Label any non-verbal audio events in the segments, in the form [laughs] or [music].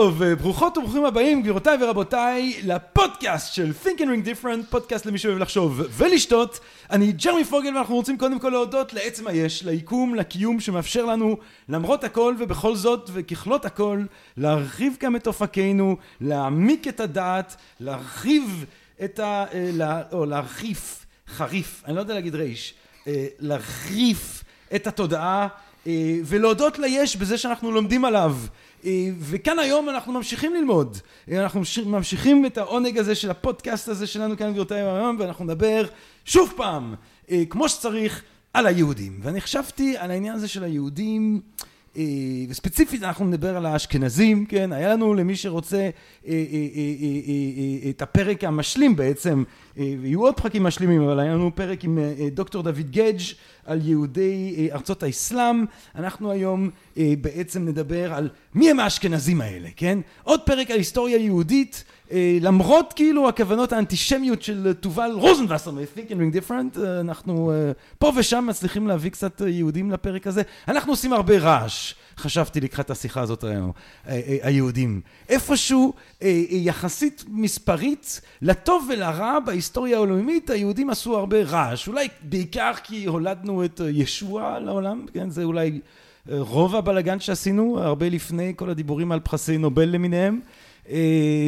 טוב, ברוכות וברוכים הבאים, גבירותיי ורבותיי, לפודקאסט של Think and Ring Different, פודקאסט למי שאוהב לחשוב ולשתות. אני ג'רמי פוגל ואנחנו רוצים קודם כל להודות לעצם היש, ליקום, לקיום שמאפשר לנו, למרות הכל ובכל זאת וככלות הכל, להרחיב גם את אופקינו, להעמיק את הדעת, להרחיב את ה... או להרחיף, חריף, אני לא יודע להגיד רייש, להרחיף את התודעה ולהודות ליש בזה שאנחנו לומדים עליו. וכאן היום אנחנו ממשיכים ללמוד, אנחנו ממשיכים את העונג הזה של הפודקאסט הזה שלנו כאן גבירותיי היום ואנחנו נדבר שוב פעם כמו שצריך על היהודים. ואני חשבתי על העניין הזה של היהודים וספציפית אנחנו נדבר על האשכנזים, כן, היה לנו למי שרוצה את הפרק המשלים בעצם, ויהיו עוד פרקים משלימים, אבל היה לנו פרק עם דוקטור דוד גדג' על יהודי ארצות האסלאם, אנחנו היום בעצם נדבר על מי הם האשכנזים האלה, כן, עוד פרק על היסטוריה יהודית, למרות כאילו הכוונות האנטישמיות של תובל רוזנבסר מ-Think and Ring Different, אנחנו פה ושם מצליחים להביא קצת יהודים לפרק הזה, אנחנו עושים הרבה רעש, חשבתי לקראת השיחה הזאת היום, היהודים, איפשהו יחסית מספרית, לטוב ולרע בהיסטוריה העולמית, היהודים עשו הרבה רעש, אולי בעיקר כי הולדנו את ישוע לעולם, כן, זה אולי רוב הבלגן שעשינו, הרבה לפני כל הדיבורים על פרסי נובל למיניהם,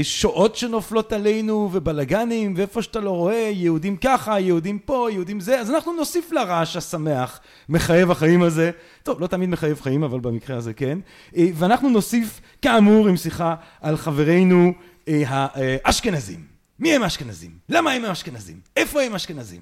שואות שנופלות עלינו ובלגנים ואיפה שאתה לא רואה יהודים ככה יהודים פה יהודים זה אז אנחנו נוסיף לרעש השמח מחייב החיים הזה. טוב לא תמיד מחייב חיים אבל במקרה הזה כן. ואנחנו נוסיף כאמור עם שיחה על חברינו האשכנזים מי הם האשכנזים? למה הם האשכנזים? איפה הם האשכנזים?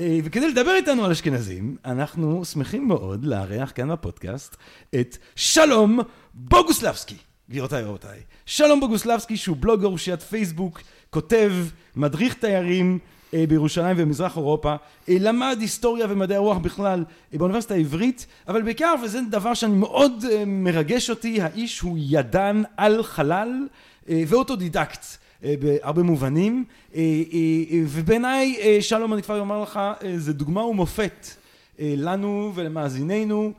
וכדי לדבר איתנו על אשכנזים אנחנו שמחים מאוד לארח כאן בפודקאסט את שלום בוגוסלבסקי גבירותיי ורבותיי, שלום בוגוסלבסקי שהוא בלוגר אושיית פייסבוק, כותב, מדריך תיירים בירושלים ומזרח אירופה, למד היסטוריה ומדעי הרוח בכלל באוניברסיטה העברית, אבל בעיקר, וזה דבר שאני מאוד מרגש אותי, האיש הוא ידען על חלל ואוטודידקט בהרבה מובנים, ובעיניי, שלום אני כבר אומר לך, זה דוגמה ומופת לנו ולמאזיננו,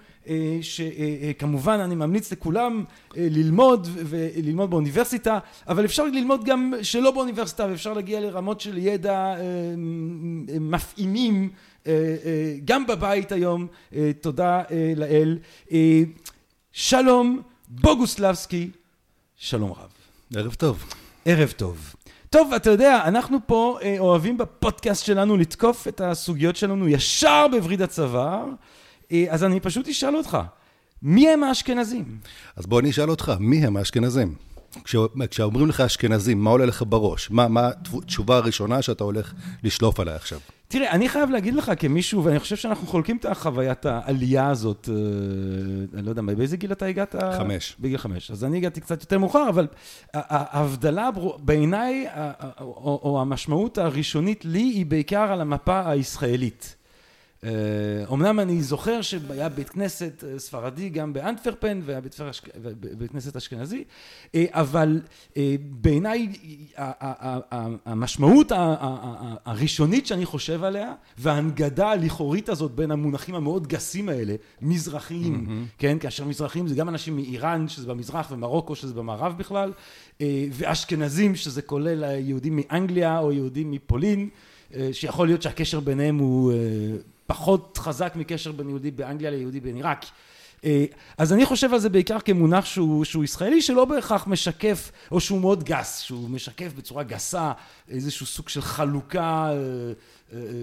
שכמובן אני ממליץ לכולם ללמוד וללמוד באוניברסיטה, אבל אפשר ללמוד גם שלא באוניברסיטה ואפשר להגיע לרמות של ידע מפעימים גם בבית היום, תודה לאל. שלום בוגוסלבסקי, שלום רב. ערב טוב. ערב טוב. טוב, אתה יודע, אנחנו פה אוהבים בפודקאסט שלנו לתקוף את הסוגיות שלנו ישר בווריד הצוואר. אז אני פשוט אשאל אותך, מי הם האשכנזים? אז בוא אני אשאל אותך, מי הם האשכנזים? כשאומרים לך אשכנזים, מה עולה לך בראש? מה, מה התשובה הראשונה שאתה הולך לשלוף עליי עכשיו? תראה, אני חייב להגיד לך כמישהו, ואני חושב שאנחנו חולקים את החוויית העלייה הזאת, אני לא יודע, באיזה גיל אתה הגעת? חמש. בגיל חמש. אז אני הגעתי קצת יותר מאוחר, אבל ההבדלה בעיניי, או המשמעות הראשונית לי, היא בעיקר על המפה הישראלית. אמנם אני זוכר שהיה בית כנסת ספרדי גם באנטוורפן והיה בית כנסת אשכנזי, אבל בעיניי המשמעות הראשונית שאני חושב עליה וההנגדה הלכאורית הזאת בין המונחים המאוד גסים האלה, מזרחיים, כן, כאשר מזרחיים זה גם אנשים מאיראן שזה במזרח ומרוקו שזה במערב בכלל, ואשכנזים שזה כולל יהודים מאנגליה או יהודים מפולין, שיכול להיות שהקשר ביניהם הוא פחות חזק מקשר בין יהודי באנגליה ליהודי בין עיראק. אז אני חושב על זה בעיקר כמונח שהוא, שהוא ישראלי שלא בהכרח משקף, או שהוא מאוד גס, שהוא משקף בצורה גסה איזשהו סוג של חלוקה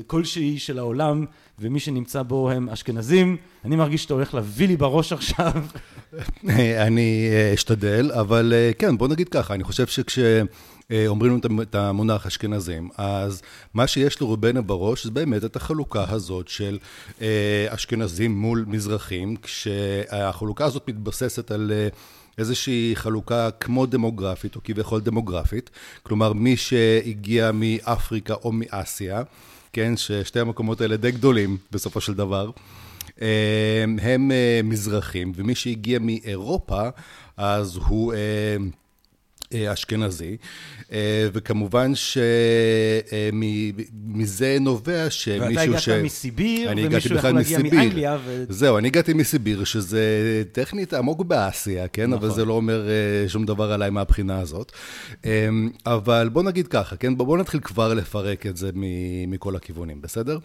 כלשהי של העולם, ומי שנמצא בו הם אשכנזים. אני מרגיש שאתה הולך להביא לי בראש עכשיו. אני אשתדל, אבל כן, בוא נגיד ככה, אני חושב שכש... אומרים לנו את המונח אשכנזים, אז מה שיש לרובנו בראש זה באמת את החלוקה הזאת של אשכנזים מול מזרחים, כשהחלוקה הזאת מתבססת על איזושהי חלוקה כמו דמוגרפית או כביכול דמוגרפית, כלומר מי שהגיע מאפריקה או מאסיה, כן, ששתי המקומות האלה די גדולים בסופו של דבר, הם מזרחים, ומי שהגיע מאירופה אז הוא אשכנזי, וכמובן שמזה נובע שמישהו ש... ואתה הגעת מסיביר, ומישהו יכול להגיע מאנגליה. ו... זהו, אני הגעתי מסיביר, שזה טכנית עמוק באסיה, כן? נכון. אבל זה לא אומר שום דבר עליי מהבחינה הזאת. אבל בוא נגיד ככה, כן? בוא נתחיל כבר לפרק את זה מכל הכיוונים, בסדר?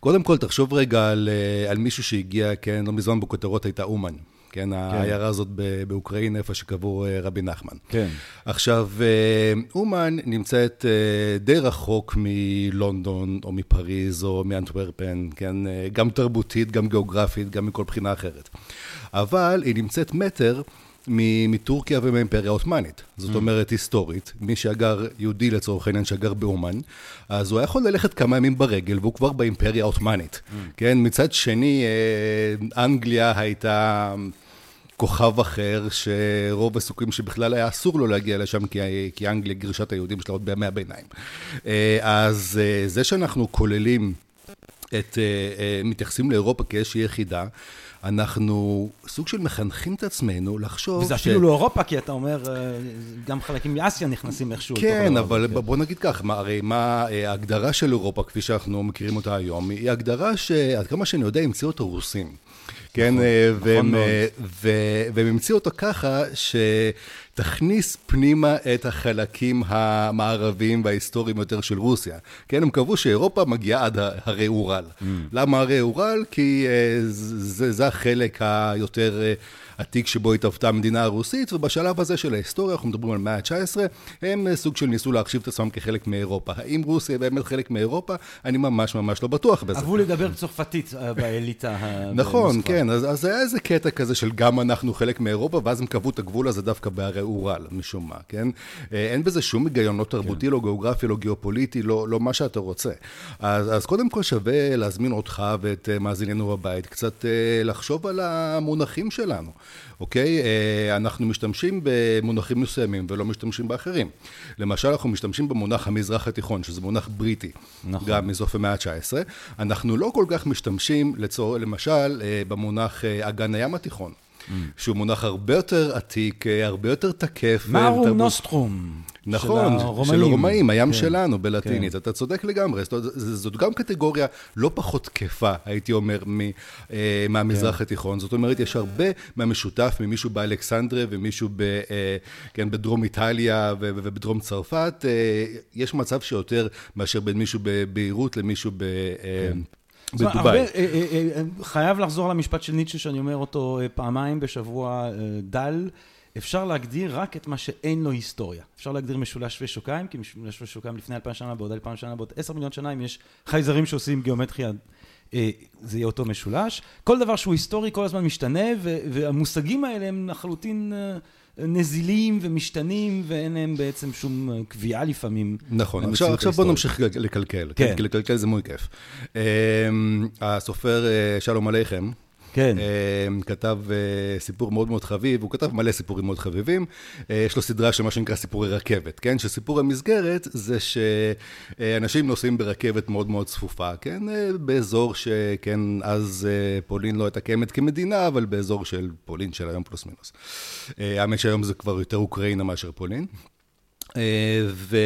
קודם כל, תחשוב רגע על, על מישהו שהגיע, כן, לא מזמן בכותרות הייתה אומן. כן, כן. העיירה הזאת באוקראינה, איפה שקבור אה, רבי נחמן. כן. עכשיו, אה, אומן נמצאת אה, די רחוק מלונדון, או מפריז, או מאנטוורפן, כן, גם תרבותית, גם גיאוגרפית, גם מכל בחינה אחרת. אבל היא נמצאת מטר מטורקיה ומהאימפריה העות'מאנית. זאת mm. אומרת, היסטורית, מי שגר, יהודי לצורך העניין, שגר באומן, אז הוא היה יכול ללכת כמה ימים ברגל, והוא כבר באימפריה העות'מאנית. Mm. כן, מצד שני, אנגליה הייתה... כוכב אחר, שרוב הסיכויים שבכלל היה אסור לו להגיע לשם, כי, כי אנגליה גירשה את היהודים שלה עוד בימי הביניים. אה, אז אה, זה שאנחנו כוללים את, אה, מתייחסים לאירופה כאיזושהי יחידה, אנחנו סוג של מחנכים את עצמנו לחשוב... וזה אפילו ש... לא אירופה, כי אתה אומר, גם חלקים מאסיה נכנסים איכשהו. כן, אבל כן. בוא נגיד כך, מה, הרי מה ההגדרה של אירופה, כפי שאנחנו מכירים אותה היום, היא הגדרה שעד כמה שאני יודע, המציאו אותה רוסים. כן, נכון, אה, נכון והם, אה, והם המציאו אותו ככה, שתכניס פנימה את החלקים המערביים וההיסטוריים יותר של רוסיה. כן, הם קבעו שאירופה מגיעה עד הרי אורל. Mm. למה הרי אורל? כי אה, זה, זה החלק היותר... התיק שבו התהוותה המדינה הרוסית, ובשלב הזה של ההיסטוריה, אנחנו מדברים על מאה ה-19, הם סוג של ניסו להחשיב את עצמם כחלק מאירופה. האם רוסיה באמת חלק מאירופה? אני ממש ממש לא בטוח בזה. אהבו לדבר צרפתית אה, באליטה. נכון, כן, אז, אז היה איזה קטע כזה של גם אנחנו חלק מאירופה, ואז הם קבעו את הגבול הזה דווקא בהרי אורל, משום מה, כן? אה, אין בזה שום היגיון, לא תרבותי, כן. לא גיאוגרפי, לא גיאופוליטי, לא, לא מה שאתה רוצה. אז, אז קודם כל שווה להזמין אותך ואת אה, מאזיננו בבית, קצת לחשוב על המונחים שלנו. אוקיי? אה, אנחנו משתמשים במונחים מסוימים ולא משתמשים באחרים. למשל, אנחנו משתמשים במונח המזרח התיכון, שזה מונח בריטי, נכון. גם מסוף המאה ה-19. אנחנו לא כל כך משתמשים, לצור... למשל, אה, במונח אה, אגן הים התיכון. שהוא מונח הרבה יותר עתיק, הרבה יותר תקף. מרו נוסטרום. נכון, של הרומאים, של הרומאים הים כן, שלנו בלטינית, כן. אתה צודק לגמרי, זאת, זאת גם קטגוריה לא פחות תקפה, הייתי אומר, מ, אה, מהמזרח כן. התיכון, זאת אומרת, יש הרבה מהמשותף ממישהו באלכסנדריה ומישהו ב, אה, כן, בדרום איטליה ו, ובדרום צרפת, אה, יש מצב שיותר מאשר בין מישהו בביירות למישהו ב... אה, כן. בדובאי. אה, אה, אה, חייב לחזור למשפט של ניטשה שאני אומר אותו פעמיים בשבוע דל. אפשר להגדיר רק את מה שאין לו היסטוריה. אפשר להגדיר משולש ושוקיים, כי משולש ושוקיים לפני אלפיים שנה, בעוד אלפיים שנה, בעוד עשר מיליון שנה, אם יש חייזרים שעושים גיאומטריה, זה יהיה אותו משולש. כל דבר שהוא היסטורי כל הזמן משתנה, והמושגים האלה הם לחלוטין... אה, נזילים ומשתנים, ואין להם בעצם שום אה, קביעה לפעמים. נכון, עכשיו, עכשיו בוא נמשיך לקלקל, כן. כי לקלקל זה מאוד כיף. הסופר שלום עליכם, כן. אמ, כתב אה, סיפור מאוד מאוד חביב, הוא כתב מלא סיפורים מאוד חביבים. אה, יש לו סדרה של מה שנקרא סיפורי רכבת, כן? שסיפור המסגרת זה שאנשים נוסעים ברכבת מאוד מאוד צפופה, כן? אה, באזור שכן, אז פולין לא הייתה קיימת כמדינה, אבל באזור של פולין של היום פלוס מינוס. האמת שהיום זה כבר יותר אוקראינה מאשר פולין. אה, ו...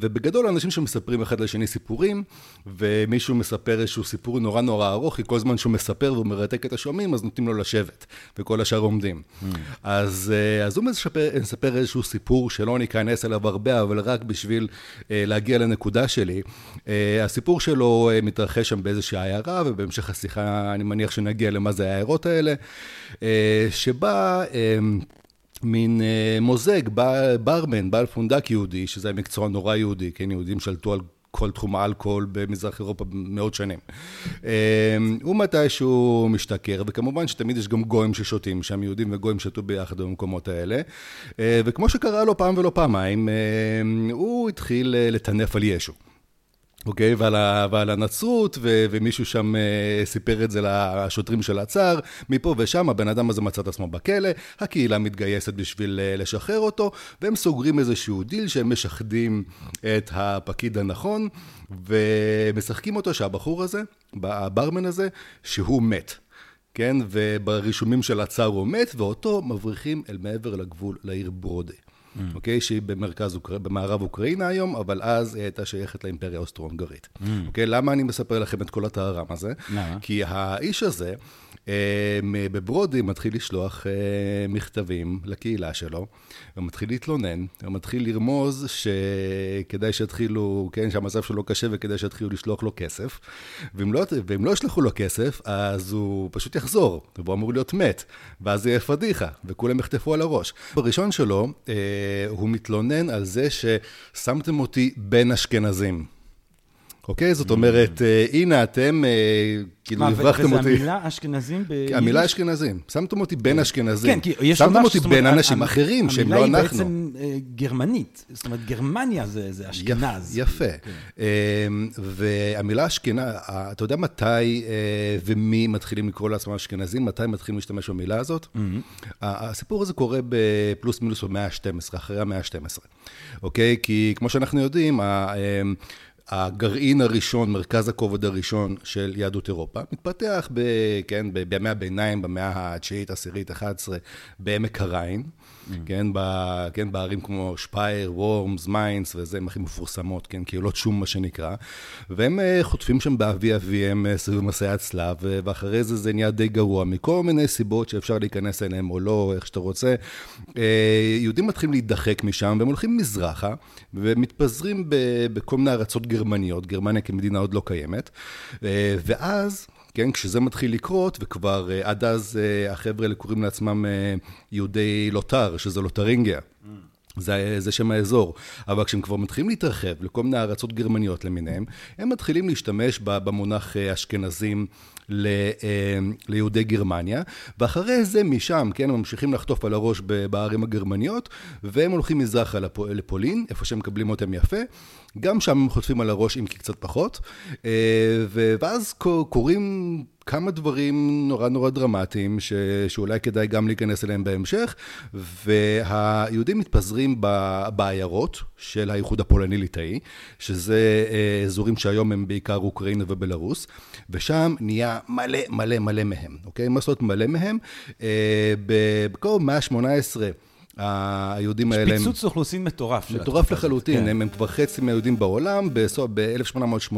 ובגדול אנשים שמספרים אחד לשני סיפורים, ומישהו מספר איזשהו סיפור נורא נורא ארוך, כי כל זמן שהוא מספר והוא מרתק את השומעים, אז נותנים לו לשבת, וכל השאר עומדים. Mm. אז, אה, אז הוא מספר, מספר איזשהו סיפור שלא ניכנס אליו הרבה, אבל רק בשביל אה, להגיע לנקודה שלי. הסיפור שלו מתרחש שם באיזושהי עיירה, ובהמשך השיחה אני מניח שנגיע למה זה העיירות האלה, שבה... מין אה, מוזג, ברמן, בעל פונדק יהודי, שזה מקצוע נורא יהודי, כן, יהודים שלטו על כל תחום האלכוהול במזרח אירופה מאות שנים. אה, הוא מתישהו משתכר, וכמובן שתמיד יש גם גויים ששותים שם, יהודים וגויים שתו ביחד במקומות האלה. אה, וכמו שקרה לו פעם ולא פעמיים, אה, הוא התחיל לטנף על ישו. אוקיי? ועל, ה, ועל הנצרות, ו, ומישהו שם uh, סיפר את זה לשוטרים של הצאר, מפה ושם הבן אדם הזה מצא את עצמו בכלא, הקהילה מתגייסת בשביל uh, לשחרר אותו, והם סוגרים איזשהו דיל שהם משחדים את הפקיד הנכון, ומשחקים אותו שהבחור הזה, הברמן הזה, שהוא מת. כן, וברישומים של הצאר הוא מת, ואותו מבריחים אל מעבר לגבול לעיר ברודה. Mm. אוקיי? שהיא במרכז, במערב אוקראינה היום, אבל אז היא הייתה שייכת לאימפריה האוסטרו-הונגרית. Mm. אוקיי? למה אני מספר לכם את כל הטהרם הזה? למה? כי האיש הזה, בברודי מתחיל לשלוח אה, מכתבים לקהילה שלו, ומתחיל להתלונן, ומתחיל לרמוז שכדאי שיתחילו, כן, שהמצב שלו קשה וכדאי שיתחילו לשלוח לו כסף, ואם לא, ואם לא ישלחו לו כסף, אז הוא פשוט יחזור, והוא אמור להיות מת, ואז יהיה פדיחה, וכולם יחטפו על הראש. בראשון שלו, אה, הוא מתלונן על זה ששמתם אותי בין אשכנזים. אוקיי? זאת אומרת, אה, הנה אתם, אה, כאילו, הברחתם אותי. וזה המילה אשכנזים? המילה אשכנזים. שמתם אותי בין אשכנזים. כן, כי יש שמתם אותי בין אנשים אחרים, שהם לא אנחנו. המילה היא בעצם אה, גרמנית. זאת אומרת, גרמניה זה אשכנז. יפה. כן. והמילה אשכנז, אתה יודע מתי ומי מתחילים לקרוא לעצמם אשכנזים? מתי מתחילים להשתמש במילה הזאת? הסיפור הזה קורה בפלוס מינוס במאה ה-12, אחרי המאה ה-12. אוקיי? כי כמו שאנחנו יודעים, הגרעין הראשון, מרכז הכובד הראשון של יהדות אירופה, מתפתח ב, כן, בימי הביניים, במאה התשיעית, עשירית, 11, בעמק הריין. כן, ב, כן, בערים כמו שפייר, וורמס, מיינס, וזה, הם הכי מפורסמות, כן, קהילות שום, מה שנקרא, והם uh, חוטפים שם באבי אביהם uh, סביב מסעי הצלב, uh, ואחרי זה זה נהיה די גרוע, מכל מיני סיבות שאפשר להיכנס אליהם או לא, איך שאתה רוצה. יהודים מתחילים להידחק משם, והם הולכים מזרחה, ומתפזרים בכל מיני ארצות גרמניות, גרמניה כמדינה עוד לא קיימת, ואז... כן, כשזה מתחיל לקרות, וכבר uh, עד אז uh, החבר'ה האלה קוראים לעצמם uh, יהודי לוטר, שזה לוטרינגיה. זה, זה שם האזור. אבל כשהם כבר מתחילים להתרחב לכל מיני ארצות גרמניות למיניהם, הם מתחילים להשתמש במונח אשכנזים ל, ליהודי גרמניה, ואחרי זה משם, כן, הם ממשיכים לחטוף על הראש בערים הגרמניות, והם הולכים מזרחה לפולין, איפה שהם מקבלים אותם יפה. גם שם הם חוטפים על הראש, אם כי קצת פחות, ואז קורים כמה דברים נורא נורא דרמטיים, ש... שאולי כדאי גם להיכנס אליהם בהמשך, והיהודים מתפזרים בעיירות של האיחוד הפולני-ליטאי, שזה אה, אזורים שהיום הם בעיקר אוקראינה ובלארוס, ושם נהיה מלא מלא מלא מהם, אוקיי? מה זאת אומרת מלא מהם? אה, בכל מאה ה-18 היהודים האלה הם... פיצוץ אוכלוסין מטורף. מטורף לחלוטין, כן. הם, כבר חצי מהיהודים בעולם, ב-1880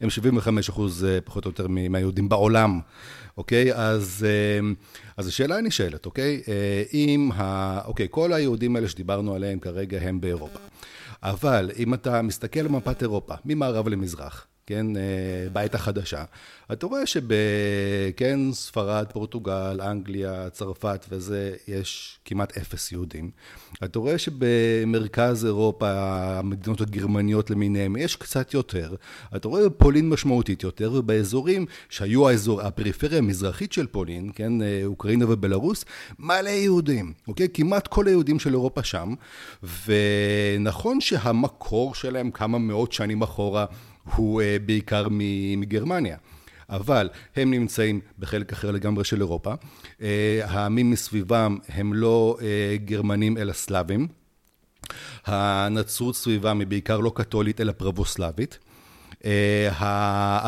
הם 75 אחוז אה, פחות או יותר מהיהודים בעולם, אוקיי? אז, אה, אז השאלה נשאלת, אוקיי? אה, אם ה... אוקיי, כל היהודים האלה שדיברנו עליהם כרגע הם באירופה. אבל אם אתה מסתכל על מפת אירופה, ממערב למזרח, כן, בעת החדשה, אתה רואה שבכן, ספרד, פורטוגל, אנגליה, צרפת וזה, יש כמעט אפס יהודים. אתה רואה שבמרכז אירופה, המדינות הגרמניות למיניהן, יש קצת יותר. אתה רואה בפולין משמעותית יותר, ובאזורים שהיו האזור, הפריפריה המזרחית של פולין, כן, אוקראינה ובלארוס, מלא יהודים, אוקיי? כמעט כל היהודים של אירופה שם, ונכון שהמקור שלהם כמה מאות שנים אחורה הוא uh, בעיקר מגרמניה. אבל הם נמצאים בחלק אחר לגמרי של אירופה. אה, העמים מסביבם הם לא אה, גרמנים אלא סלאבים. הנצרות סביבם היא בעיקר לא קתולית אלא פרבוסלבית. אה,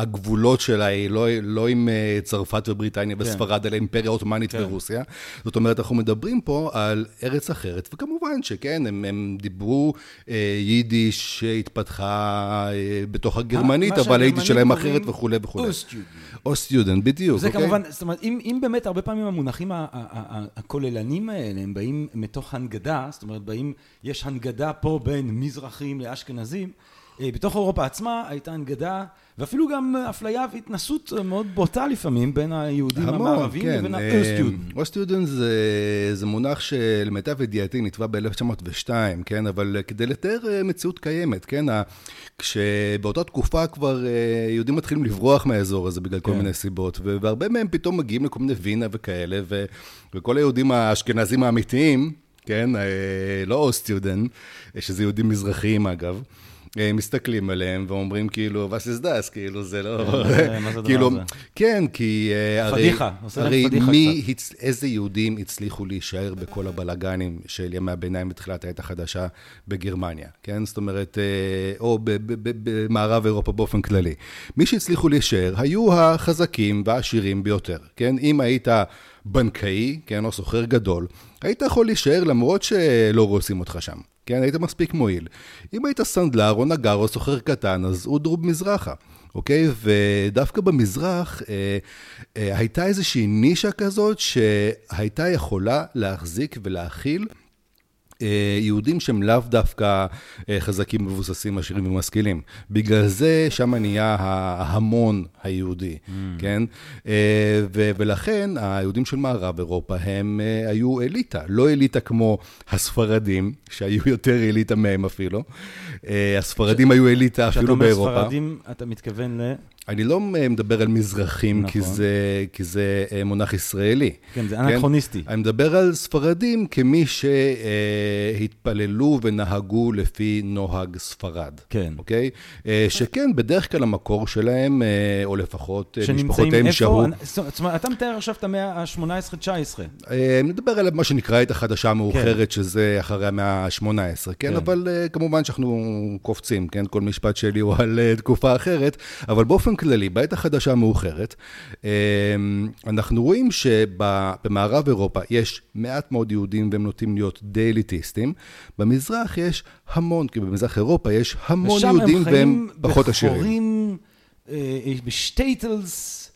הגבולות שלה היא לא, לא עם אה, צרפת ובריטניה כן. וספרד, אלא אימפריה עות'מאנית כן. ורוסיה. זאת אומרת, אנחנו מדברים פה על ארץ אחרת, וכמובן שכן, הם, הם דיברו אה, יידיש שהתפתחה אה, בתוך הגרמנית, אבל היידיש שלהם אחרת וכולי וכולי. או סטודנט. סטודנט, בדיוק. זה אוקיי? כמובן, זאת אומרת, אם, אם באמת הרבה פעמים המונחים הכוללנים האלה, הם באים מתוך הנגדה, זאת אומרת, באים, יש הנגדה פה בין מזרחים לאשכנזים, בתוך אירופה עצמה הייתה הנגדה ואפילו גם אפליה והתנסות מאוד בוטה לפעמים בין היהודים המון, המערבים כן. לבין האוסטיודן. אוסטיודן זה, זה מונח שלמיטב ידיעתי נתבע ב-1902, כן? אבל כדי לתאר אה, מציאות קיימת, כן? כשבאותה תקופה כבר אה, יהודים מתחילים לברוח מהאזור הזה בגלל כן. כל מיני סיבות, והרבה מהם פתאום מגיעים לכל מיני וינה וכאלה, ו, וכל היהודים האשכנזים האמיתיים, כן? לא אוסטיודן, שזה יהודים מזרחיים אגב. אה, מסתכלים עליהם ואומרים כאילו, וס איז דאס, כאילו זה לא... מה זה הדבר [laughs] כאילו, הזה? כן, כי אה, הרי... פדיחה, עושה להם הרי פדיחה מי, הצ... איזה יהודים הצליחו להישאר בכל הבלגנים של ימי הביניים בתחילת העת החדשה בגרמניה, כן? זאת אומרת, אה, או במערב אירופה באופן כללי. מי שהצליחו להישאר היו החזקים והעשירים ביותר, כן? אם היית בנקאי, כן, או סוחר גדול, היית יכול להישאר למרות שלא רוצים אותך שם. כן, היית מספיק מועיל. אם היית סנדלר או נגר או סוחר קטן, אז אודרוב מזרחה. אוקיי? ודווקא במזרח אה, אה, הייתה איזושהי נישה כזאת שהייתה יכולה להחזיק ולהכיל יהודים שהם לאו דווקא אה, חזקים, מבוססים, עשירים ומשכילים. בגלל זה שם נהיה ההמון היהודי, mm. כן? אה, ולכן היהודים של מערב אירופה הם אה, היו אליטה, לא אליטה כמו הספרדים, שהיו יותר אליטה מהם אפילו. אה, הספרדים ש... היו אליטה אפילו באירופה. כשאתה אומר ספרדים, אתה מתכוון ל... אני לא מדבר על מזרחים, נכון. כי, זה, כי זה אה, מונח ישראלי. כן, זה אנכרוניסטי. אני מדבר על ספרדים כמי שהתפללו ונהגו לפי נוהג ספרד. כן. אוקיי? אה, שכן, בדרך כלל המקור שלהם, אה, או לפחות אה, משפחותיהם? שהו... אני- זאת אומרת, אתה מתאר עכשיו את המאה ה-18-19. אה, נדבר על מה שנקרא העת החדשה המאוחרת, שזה אחרי המאה ה-18, כן? כן. אבל אה, כמובן שאנחנו קופצים, כן? כל משפט שלי הוא על אה, תקופה אחרת, אבל באופן כללי, בעת החדשה המאוחרת, אה, אנחנו רואים שבמערב אירופה יש מעט מאוד יהודים והם נוטים להיות די אליטיסטים. במזרח יש המון, כי במזרח אירופה יש המון יהודים והם פחות עשירים. ושם הם חיים בחורים, אה, בשטייטלס,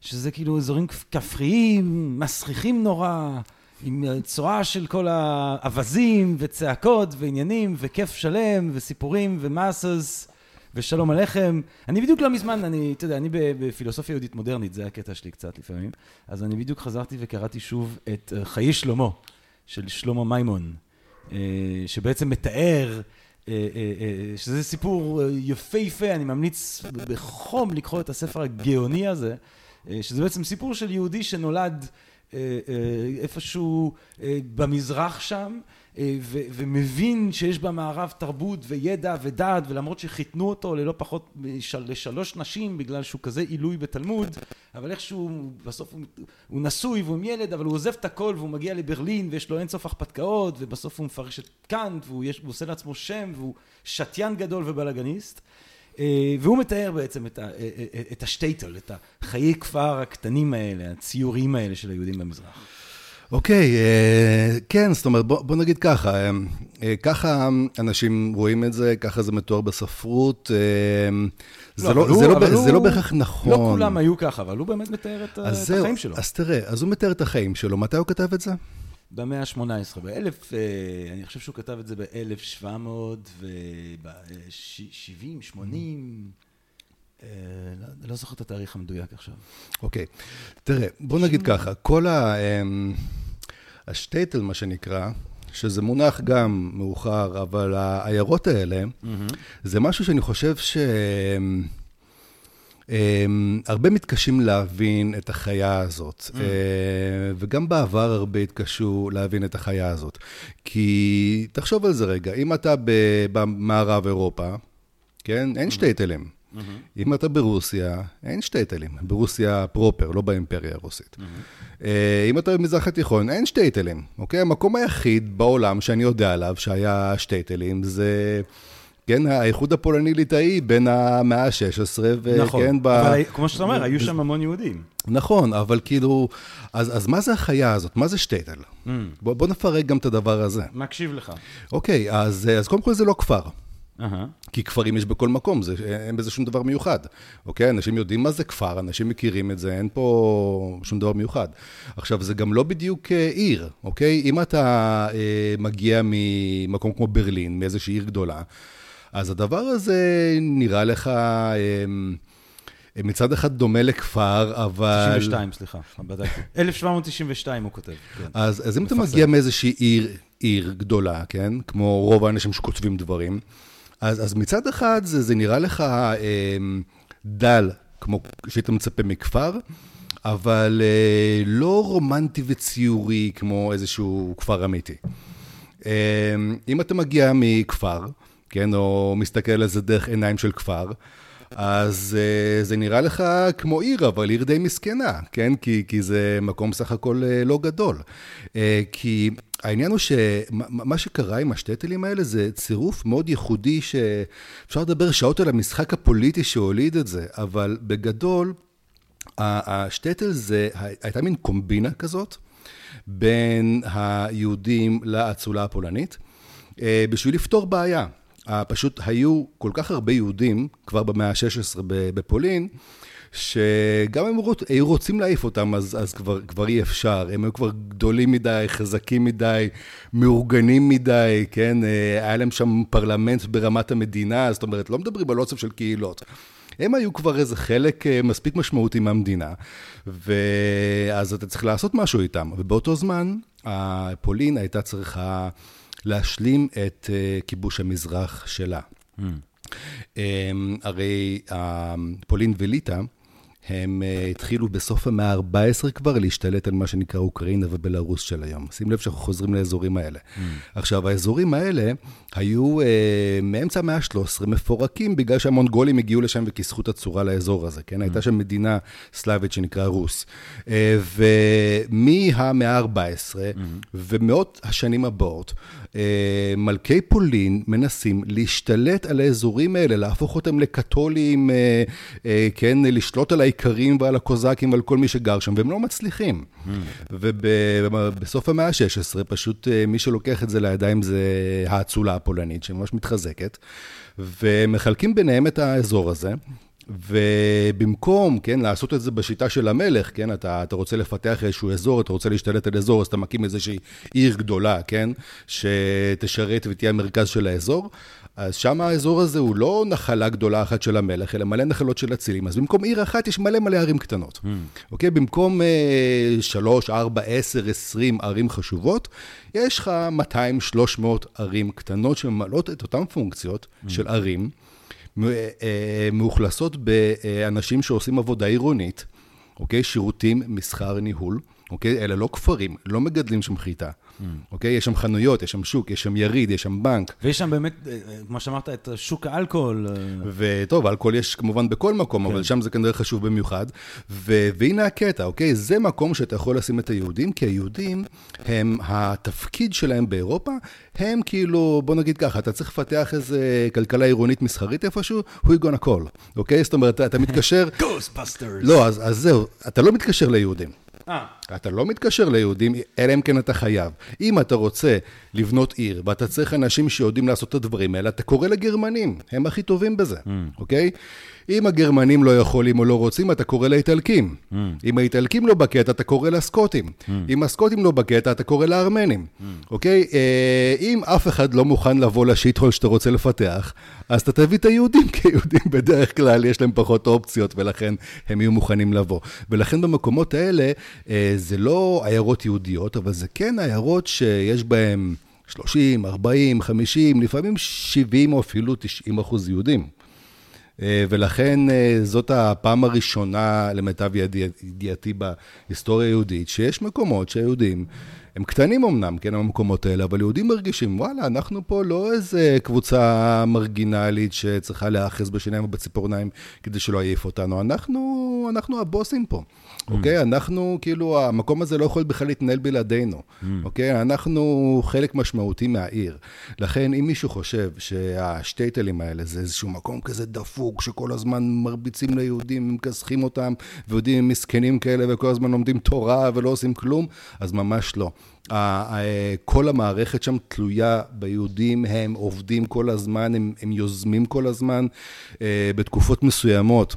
שזה כאילו אזורים כפריים, מסריחים נורא, עם צורה של כל האווזים וצעקות ועניינים וכיף שלם וסיפורים ומאסס ושלום עליכם. אני בדיוק לא מזמן, אני, אתה יודע, אני בפילוסופיה יהודית מודרנית, זה הקטע שלי קצת לפעמים, אז אני בדיוק חזרתי וקראתי שוב את אה, חיי שלמה של שלמה מימון, אה, שבעצם מתאר אה, שזה סיפור יפהפה, אני ממליץ בחום לקרוא את הספר הגאוני הזה, שזה בעצם סיפור של יהודי שנולד איפשהו במזרח שם, ו- ומבין שיש במערב תרבות וידע ודעת, ולמרות שחיתנו אותו ללא פחות משל- לשלוש נשים, בגלל שהוא כזה עילוי בתלמוד, אבל איכשהו בסוף הוא, הוא נשוי והוא עם ילד, אבל הוא עוזב את הכל והוא מגיע לברלין ויש לו אינסוף הרפתקאות, ובסוף הוא מפרש את קאנט והוא יש, עושה לעצמו שם והוא שתיין גדול ובלאגניסט. אה, והוא מתאר בעצם את, ה, אה, אה, את השטייטל, את החיי כפר הקטנים האלה, הציוריים האלה של היהודים במזרח. אוקיי, אה, כן, זאת אומרת, בוא, בוא נגיד ככה, אה, אה, ככה אנשים רואים את זה, ככה זה מתואר בספרות, זה לא, זה לא, בהכ- זה הוא- לא בהכרח נכון. לא כולם היו ככה, אבל הוא באמת מתאר את, את זהו, החיים שלו. אז תראה, אז הוא מתאר את החיים שלו, מתי הוא כתב את זה? במאה ה-18, באלף, אני חושב שהוא כתב את זה ב-1700 וב-70, 80, אה, לא- לא זוכר את התאריך המדויק עכשיו. אוקיי, תראה, בוא נגיד ככה, כל ה... אמ, השטייטל, מה שנקרא, שזה מונח גם מאוחר, אבל העיירות האלה, זה משהו שאני חושב ש... אמ, הרבה מתקשים להבין את החיה הזאת, אה, וגם בעבר הרבה התקשו להבין את החיה הזאת. כי תחשוב על זה רגע, אם אתה במערב אירופה, כן, אין שטייטלים. אם אתה ברוסיה, אין שטייטלים. ברוסיה פרופר, לא באימפריה הרוסית. אה, אם אתה במזרח התיכון, אין שטייטלים, אוקיי? המקום היחיד בעולם שאני יודע עליו שהיה שטייטלים זה... כן, האיחוד הפולני-ליטאי בין המאה ה-16, נכון, וכן, ב... אבל כמו שאתה אומר, היו שם המון יהודים. נכון, אבל כאילו, אז, אז מה זה החיה הזאת? מה זה שטייטל? בוא, בוא נפרק גם את הדבר הזה. מקשיב לך. אוקיי, אז, אז קודם כל זה לא כפר. כי כפרים יש בכל מקום, זה, אין בזה שום דבר מיוחד. אוקיי? אנשים יודעים מה זה כפר, אנשים מכירים את זה, אין פה שום דבר מיוחד. עכשיו, זה גם לא בדיוק אה, עיר, אוקיי? אם אתה אה, מגיע ממקום כמו ברלין, מאיזושהי עיר גדולה, אז הדבר הזה נראה לך אה, מצד אחד דומה לכפר, אבל... 92, סליחה, בדקתי. [laughs] 1792 הוא כותב. כן. אז, אז אם אתה מפרסם. מגיע מאיזושהי עיר, עיר גדולה, כן? כמו רוב האנשים שכותבים דברים, אז, אז מצד אחד זה, זה נראה לך אה, דל, כמו שהיית מצפה מכפר, אבל אה, לא רומנטי וציורי כמו איזשהו כפר אמיתי. אה, אם אתה מגיע מכפר, כן, או מסתכל על זה דרך עיניים של כפר. אז uh, זה נראה לך כמו עיר, אבל עיר די מסכנה, כן? כי, כי זה מקום סך הכל uh, לא גדול. Uh, כי העניין הוא שמה שקרה עם השטטלים האלה זה צירוף מאוד ייחודי שאפשר לדבר שעות על המשחק הפוליטי שהוליד את זה, אבל בגדול, השטטל זה, הייתה מין קומבינה כזאת בין היהודים לאצולה הפולנית, בשביל לפתור בעיה. פשוט היו כל כך הרבה יהודים, כבר במאה ה-16 בפולין, שגם הם היו רוצים להעיף אותם, אז, אז כבר, כבר אי אפשר. הם היו כבר גדולים מדי, חזקים מדי, מאורגנים מדי, כן? אה, היה להם שם פרלמנט ברמת המדינה, זאת אומרת, לא מדברים על אוסף של קהילות. הם היו כבר איזה חלק אה, מספיק משמעותי מהמדינה, ואז אתה צריך לעשות משהו איתם. ובאותו זמן, פולין הייתה צריכה... להשלים את uh, כיבוש המזרח שלה. Mm. הרי פולין וליטא, הם uh, התחילו בסוף המאה ה-14 כבר להשתלט על מה שנקרא אוקראינה ובלארוס של היום. שים לב שאנחנו חוזרים לאזורים האלה. Mm. עכשיו, האזורים האלה היו uh, מאמצע המאה ה-13 מפורקים בגלל שהמונגולים הגיעו לשם וכיסחו את הצורה לאזור הזה, כן? Mm. הייתה שם מדינה סלאבית שנקרא רוס. Uh, ומהמאה ה-14 mm. ומאות השנים הבאות, אה, מלכי פולין מנסים להשתלט על האזורים האלה, להפוך אותם לקתולים, אה, אה, כן, לשלוט על האיכרים ועל הקוזקים ועל כל מי שגר שם, והם לא מצליחים. Hmm. ובסוף המאה ה-16, פשוט מי שלוקח את זה לידיים זה האצולה הפולנית, שממש מתחזקת, ומחלקים ביניהם את האזור הזה. ובמקום, כן, לעשות את זה בשיטה של המלך, כן, אתה, אתה רוצה לפתח איזשהו אזור, אתה רוצה להשתלט על אזור, אז אתה מקים איזושהי עיר גדולה, כן, שתשרת ותהיה המרכז של האזור. אז שם האזור הזה הוא לא נחלה גדולה אחת של המלך, אלא מלא נחלות של אצילים. אז במקום עיר אחת יש מלא מלא ערים קטנות. Mm. אוקיי? במקום uh, 3, 4, 10, 20 ערים חשובות, יש לך 200, 300 ערים קטנות שממלאות את אותן פונקציות mm. של ערים. אה, מאוכלסות באנשים שעושים עבודה עירונית, אוקיי? שירותים, מסחר, ניהול, אוקיי? אלה לא כפרים, לא מגדלים שם חיטה. אוקיי? יש שם חנויות, יש שם שוק, יש שם יריד, יש שם בנק. ויש שם באמת, אה, כמו שאמרת, את שוק האלכוהול. אה. וטוב, אלכוהול יש כמובן בכל מקום, כן. אבל שם זה כנראה חשוב במיוחד. והנה הקטע, אוקיי? זה מקום שאתה יכול לשים את היהודים, כי היהודים הם, התפקיד שלהם באירופה, הם כאילו, בוא נגיד ככה, אתה צריך לפתח איזה כלכלה עירונית מסחרית איפשהו, who you gonna call, אוקיי? זאת אומרת, אתה מתקשר... [laughs] Ghostbusters. לא, אז, אז זהו, אתה לא מתקשר ליהודים. אה. אתה לא מתקשר ליהודים, אלא אם כן אתה חייב. אם אתה רוצה לבנות עיר, ואתה צריך אנשים שיודעים לעשות את הדברים האלה, אתה קורא לגרמנים, הם הכי טובים בזה, mm. אוקיי? אם הגרמנים לא יכולים או לא רוצים, אתה קורא לאיטלקים. Mm. אם האיטלקים לא בקטע, אתה קורא לסקוטים. Mm. אם הסקוטים לא בקטע, אתה קורא לארמנים. Mm. אוקיי? אה, אם אף אחד לא מוכן לבוא לשיטהול שאתה רוצה לפתח, אז אתה תביא את היהודים, כי יהודים בדרך כלל יש להם פחות אופציות, ולכן הם יהיו מוכנים לבוא. ולכן במקמות האלה, אה, זה לא עיירות יהודיות, אבל זה כן עיירות שיש בהן 30, 40, 50, לפעמים 70 או אפילו 90 אחוז יהודים. אה, ולכן אה, זאת הפעם הראשונה, למיטב ידיעתי בהיסטוריה היהודית, שיש מקומות שהיהודים... הם קטנים אמנם, כן, המקומות האלה, אבל יהודים מרגישים, וואלה, אנחנו פה לא איזה קבוצה מרגינלית שצריכה להאחז בשיניים ובציפורניים כדי שלא יעיף אותנו, אנחנו, אנחנו הבוסים פה. Mm. אוקיי? אנחנו, כאילו, המקום הזה לא יכול בכלל להתנהל בלעדינו, mm. אוקיי? אנחנו חלק משמעותי מהעיר. לכן, אם מישהו חושב שהשטייטלים האלה זה איזשהו מקום כזה דפוק, שכל הזמן מרביצים ליהודים, מכסחים אותם, ויהודים הם מסכנים כאלה, וכל הזמן לומדים תורה ולא עושים כלום, אז ממש לא. כל המערכת שם תלויה ביהודים, הם עובדים כל הזמן, הם, הם יוזמים כל הזמן אה, בתקופות מסוימות.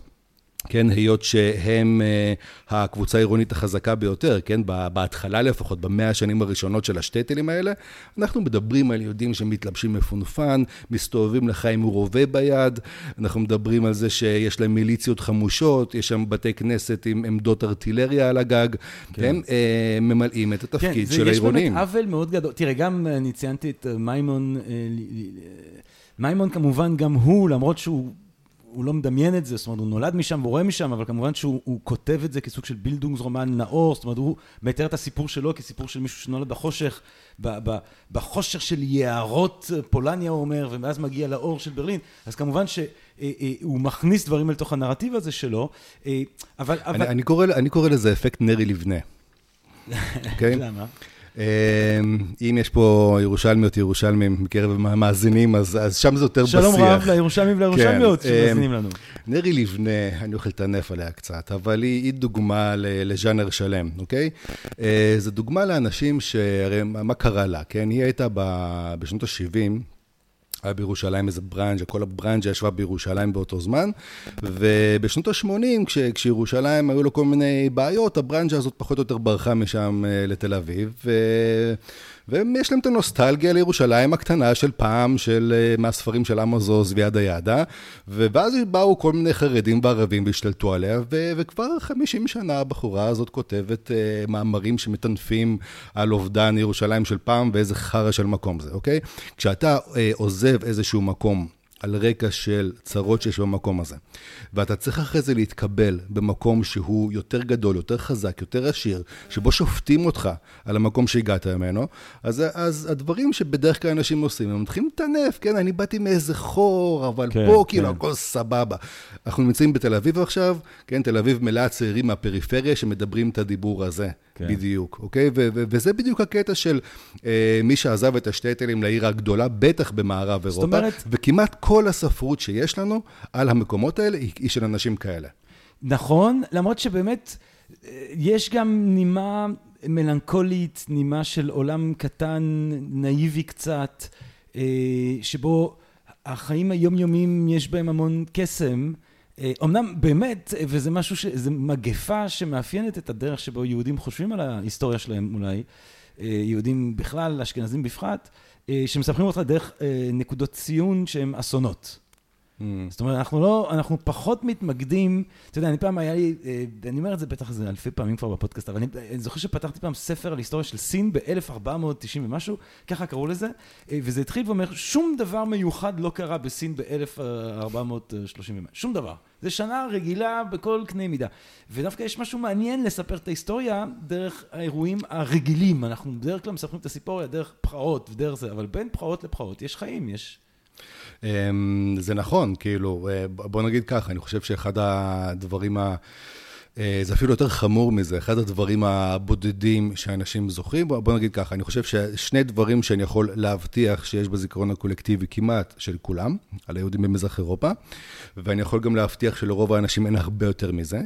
כן, היות שהם uh, הקבוצה העירונית החזקה ביותר, כן, בהתחלה לפחות, במאה השנים הראשונות של השטטלים האלה, אנחנו מדברים על יהודים שמתלבשים מפונפן, מסתובבים לך עם רובה ביד, אנחנו מדברים על זה שיש להם מיליציות חמושות, יש שם בתי כנסת עם עמדות ארטילריה על הגג, כן. הם uh, ממלאים את התפקיד כן, של העירונים. כן, יש באמת עוול מאוד גדול. תראה, גם אני ציינתי את מימון, מימון כמובן גם הוא, למרות שהוא... הוא לא מדמיין את זה, זאת אומרת, הוא נולד משם והוא רואה משם, אבל כמובן שהוא כותב את זה כסוג של בילדונגסרומן נאור, זאת אומרת, הוא מתאר את הסיפור שלו כסיפור של מישהו שנולד בחושך, בחושך של יערות פולניה, הוא אומר, ואז מגיע לאור של ברלין, אז כמובן שהוא מכניס דברים אל תוך הנרטיב הזה שלו, אבל... אני, אני, קורא, אני קורא לזה אפקט נרי לבנה. [laughs] אוקיי? למה? אמ, אם יש פה ירושלמיות, ירושלמים מקרב המאזינים, אז, אז שם זה יותר שלום בשיח. שלום רב לירושלמים ולירושלמיות כן, שמאזינים לנו. נרי לבנה, אני אוכל לטנף עליה קצת, אבל היא, היא דוגמה לז'אנר שלם, אוקיי? אה, זו דוגמה לאנשים שהרי מה קרה לה, כן? היא הייתה בשנות ה-70, היה בירושלים איזה ברנג'ה, כל הברנג'ה ישבה בירושלים באותו זמן, ובשנות ה-80, כש, כשירושלים היו לו כל מיני בעיות, הברנג'ה הזאת פחות או יותר ברחה משם אה, לתל אביב, ו... ויש להם את הנוסטלגיה לירושלים הקטנה של פעם, של אה, מהספרים של עמוס עוז וידה ידה, ואז באו כל מיני חרדים וערבים והשתלטו עליה, ו- וכבר 50 שנה הבחורה הזאת כותבת uh, מאמרים שמטנפים על אובדן ירושלים של פעם ואיזה חרא של מקום זה, אוקיי? כשאתה uh, עוזב איזשהו מקום, על רקע של צרות שיש במקום הזה. ואתה צריך אחרי זה להתקבל במקום שהוא יותר גדול, יותר חזק, יותר עשיר, שבו שופטים אותך על המקום שהגעת ממנו, אז, אז הדברים שבדרך כלל אנשים עושים, הם מתחילים לטנף, כן, אני באתי מאיזה חור, אבל כן, פה כאילו כן. הכל סבבה. אנחנו נמצאים בתל אביב עכשיו, כן, תל אביב מלאה צעירים מהפריפריה שמדברים את הדיבור הזה. כן. בדיוק, אוקיי? ו- ו- וזה בדיוק הקטע של אה, מי שעזב את השטייטלים לעיר הגדולה, בטח במערב אירופה, אומרת... וכמעט כל הספרות שיש לנו על המקומות האלה היא, היא של אנשים כאלה. נכון, למרות שבאמת אה, יש גם נימה מלנכולית, נימה של עולם קטן, נאיבי קצת, אה, שבו החיים היומיומיים יש בהם המון קסם. אה, באמת, אה, וזה משהו ש... זה מגפה שמאפיינת את הדרך שבו יהודים חושבים על ההיסטוריה שלהם אולי, אה, יהודים בכלל, אשכנזים בפרט, שמספרים אותך דרך נקודות ציון שהן אסונות. Mm. זאת אומרת, אנחנו לא, אנחנו פחות מתמקדים, אתה יודע, אני פעם היה לי, אה, אני אומר את זה בטח איזה אלפי פעמים כבר בפודקאסט, אבל אני, אני זוכר שפתחתי פעם ספר על היסטוריה של סין ב-1490 ומשהו, ככה קראו לזה, אה, וזה התחיל ואומר, שום דבר מיוחד לא קרה בסין ב-1430 ומשהו, שום דבר. זה שנה רגילה בכל קנה מידה. ודווקא יש משהו מעניין לספר את ההיסטוריה דרך האירועים הרגילים. אנחנו בדרך כלל מספרים את הסיפוריה דרך פרעות ודרך זה, אבל בין פרעות לפרעות יש חיים, יש... אמ, זה נכון, כאילו, אה, בוא נגיד ככה, אני חושב שאחד הדברים ה... אה, זה אפילו יותר חמור מזה, אחד הדברים הבודדים שאנשים זוכרים, בוא נגיד ככה, אני חושב ששני דברים שאני יכול להבטיח שיש בזיכרון הקולקטיבי כמעט של כולם, על היהודים במזרח אירופה, ואני יכול גם להבטיח שלרוב האנשים אין הרבה יותר מזה,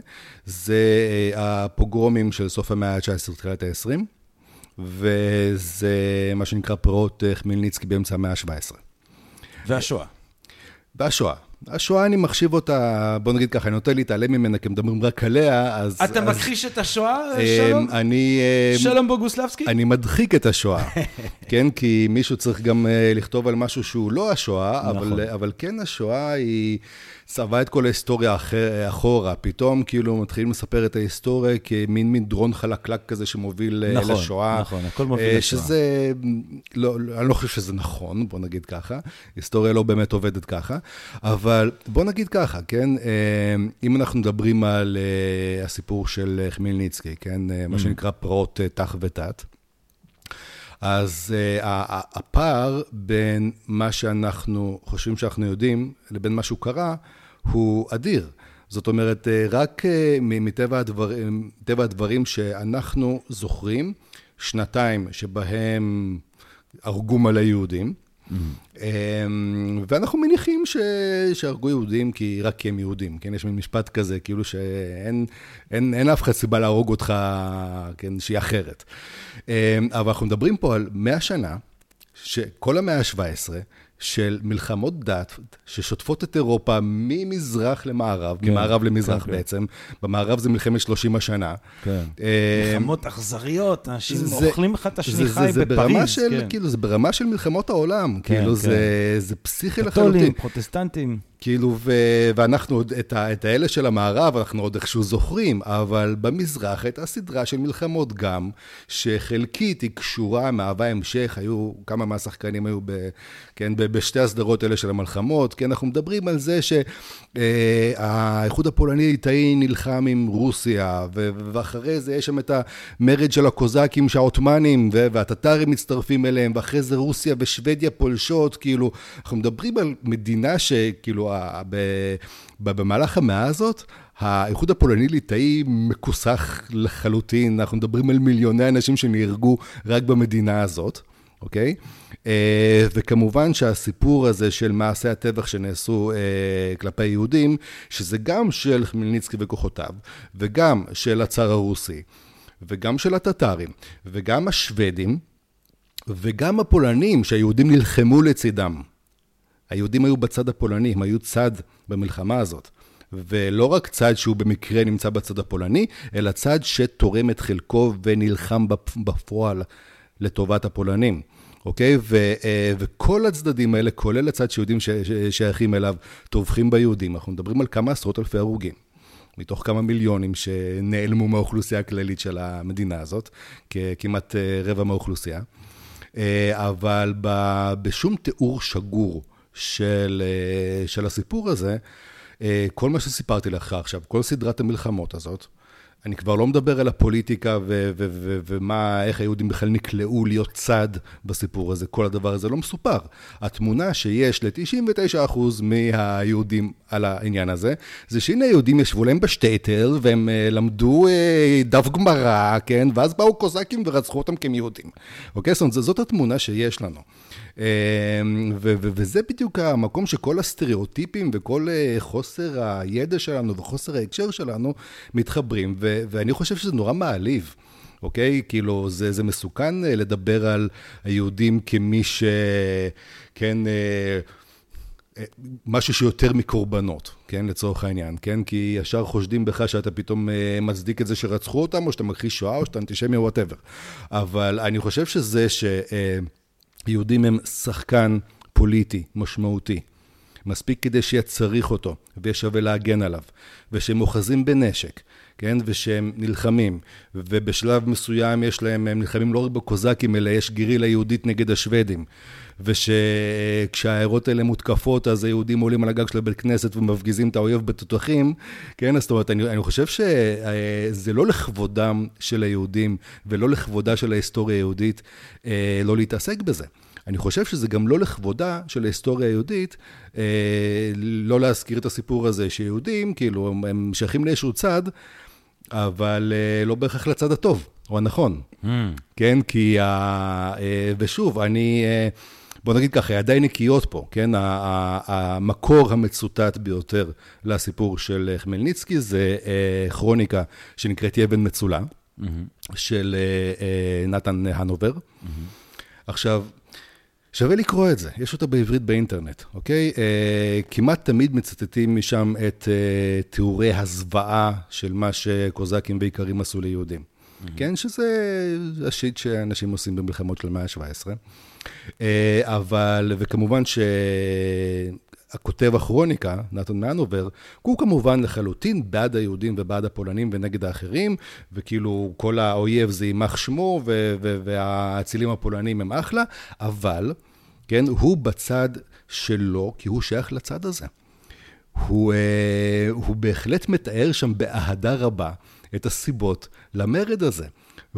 זה אה, הפוגרומים של סוף המאה ה-19, תחילת ה-20, וזה מה שנקרא פרעות חמלניצקי באמצע המאה ה-17. והשואה. והשואה. השואה, אני מחשיב אותה, בוא נגיד ככה, אני נוטה להתעלם ממנה, כי מדברים רק עליה, אז... אתה אז, מכחיש את השואה, אה, שלום? אני... אה, שלום בוגוסלבסקי? אני מדחיק את השואה, [laughs] כן? כי מישהו צריך גם אה, לכתוב על משהו שהוא לא השואה, נכון. אבל, אבל כן השואה היא... צבע את כל ההיסטוריה אחר, אחורה, פתאום כאילו מתחילים לספר את ההיסטוריה כמין מין דרון חלקלק כזה שמוביל נכון, לשואה. נכון, הכל מוביל לשואה. שזה, לא, אני לא חושב שזה נכון, בוא נגיד ככה, היסטוריה לא באמת עובדת ככה, אבל בוא נגיד ככה, כן, אם אנחנו מדברים על הסיפור של חמלניצקי, כן, מה mm. שנקרא פרעות תח ותת, אז uh, הפער בין מה שאנחנו חושבים שאנחנו יודעים לבין מה שהוא קרה, הוא אדיר. זאת אומרת, uh, רק uh, מטבע הדברים, הדברים שאנחנו זוכרים, שנתיים שבהם הרגו מלא יהודים, Mm-hmm. ואנחנו מניחים ש... שהרגו יהודים כי רק כי הם יהודים, כן? יש מין משפט כזה, כאילו שאין אין, אין אף אחד סיבה להרוג אותך, כן, שהיא אחרת. אבל אנחנו מדברים פה על 100 שנה, שכל המאה ה-17, של מלחמות דת ששוטפות את אירופה ממזרח למערב, כן, ממערב למזרח כן, כן. בעצם. כן. במערב זה מלחמת 30 השנה. כן. אה, מלחמות אכזריות, אנשים זה, אוכלים לך את השניחי בפריז. ברמה של, כן. כאילו, זה ברמה של מלחמות העולם. כן, כאילו, כן. זה, זה פסיכי לחלוטין. קתולים, פרוטסטנטים. כאילו, ו... ואנחנו עוד, את, ה... את האלה של המערב, אנחנו עוד איכשהו זוכרים, אבל במזרח הייתה סדרה של מלחמות גם, שחלקית היא קשורה, מהווה המשך, היו, כמה מהשחקנים היו ב... כן, ב... בשתי הסדרות האלה של המלחמות, כי אנחנו מדברים על זה שהאיחוד הפולני-ליטאי נלחם עם רוסיה, ואחרי זה יש שם את המרד של הקוזקים שהעות'מאנים והטטרים מצטרפים אליהם, ואחרי זה רוסיה ושוודיה פולשות, כאילו, אנחנו מדברים על מדינה שכאילו, במהלך המאה הזאת, האיחוד הפולני-ליטאי מכוסח לחלוטין, אנחנו מדברים על מיליוני אנשים שנהרגו רק במדינה הזאת, אוקיי? אה, וכמובן שהסיפור הזה של מעשי הטבח שנעשו אה, כלפי יהודים, שזה גם של חמלניצקי וכוחותיו, וגם של הצאר הרוסי, וגם של הטטרים, וגם השוודים, וגם הפולנים שהיהודים נלחמו לצידם. היהודים היו בצד הפולני, הם היו צד במלחמה הזאת. ולא רק צד שהוא במקרה נמצא בצד הפולני, אלא צד שתורם את חלקו ונלחם בפועל לטובת הפולנים. אוקיי? ו, אה, וכל הצדדים האלה, כולל הצד שיהודים שייכים אליו, טובחים ביהודים. אנחנו מדברים על כמה עשרות אלפי הרוגים. מתוך כמה מיליונים שנעלמו מהאוכלוסייה הכללית של המדינה הזאת, כמעט אה, רבע מהאוכלוסייה. אה, אבל בשום תיאור שגור של, של הסיפור הזה, אה, כל מה שסיפרתי לך עכשיו, כל סדרת המלחמות הזאת, אני כבר לא מדבר על הפוליטיקה ומה, איך היהודים בכלל נקלעו להיות צד בסיפור הזה, כל הדבר הזה לא מסופר. התמונה שיש ל-99% מהיהודים על העניין הזה, זה שהנה היהודים ישבו להם בשטייטל והם uh, למדו uh, דף גמרא, כן? ואז באו קוזקים ורצחו אותם כמיהודים. אוקיי? זאת אומרת, זאת התמונה שיש לנו. אמ, וזה בדיוק המקום שכל הסטריאוטיפים וכל אה, חוסר הידע שלנו וחוסר ההקשר שלנו מתחברים, ואני חושב שזה נורא מעליב. אוקיי? כאילו, זה, זה מסוכן אה, לדבר על היהודים כמי ש... כן, אה, משהו שיותר מקורבנות, כן, לצורך העניין, כן? כי ישר חושדים בך שאתה פתאום מצדיק את זה שרצחו אותם, או שאתה מכחיש שואה, או שאתה אנטישמי או whatever. אבל אני חושב שזה ש... יהודים הם שחקן פוליטי משמעותי. מספיק כדי שיהיה צריך אותו, ויהיה שווה להגן עליו, ושהם אוחזים בנשק, כן? ושהם נלחמים, ובשלב מסוים יש להם, הם נלחמים לא רק בקוזקים, אלא יש גרילה יהודית נגד השוודים. ושכשהעיירות האלה מותקפות, אז היהודים עולים על הגג של הבית כנסת ומפגיזים את האויב בתותחים, כן? זאת אומרת, אני, אני חושב שזה לא לכבודם של היהודים ולא לכבודה של ההיסטוריה היהודית אה, לא להתעסק בזה. אני חושב שזה גם לא לכבודה של ההיסטוריה היהודית, אה, לא להזכיר את הסיפור הזה שיהודים, כאילו, הם שייכים לאיזשהו צד, אבל אה, לא בהכרח לצד הטוב, או הנכון. Mm. כן, כי, אה, ושוב, אני... בוא נגיד ככה, ידיי נקיות פה, כן? המקור המצוטט ביותר לסיפור של חמלניצקי זה כרוניקה שנקראת מצולה, mm-hmm. של נתן הנובר. עכשיו, שווה לקרוא את זה, יש אותה בעברית באינטרנט, אוקיי? אה, כמעט תמיד מצטטים משם את אה, תיאורי הזוועה של מה שקוזקים ואיכרים עשו ליהודים. Mm-hmm. כן, שזה השיט שאנשים עושים במלחמות של המאה ה-17. אה, אבל, וכמובן שהכותב הכרוניקה, נתן מאנובר, הוא כמובן לחלוטין בעד היהודים ובעד הפולנים ונגד האחרים, וכאילו כל האויב זה יימח שמו, והאצילים הפולנים הם אחלה, אבל, כן, הוא בצד שלו, כי הוא שייך לצד הזה. הוא, אה, הוא בהחלט מתאר שם באהדה רבה את הסיבות למרד הזה.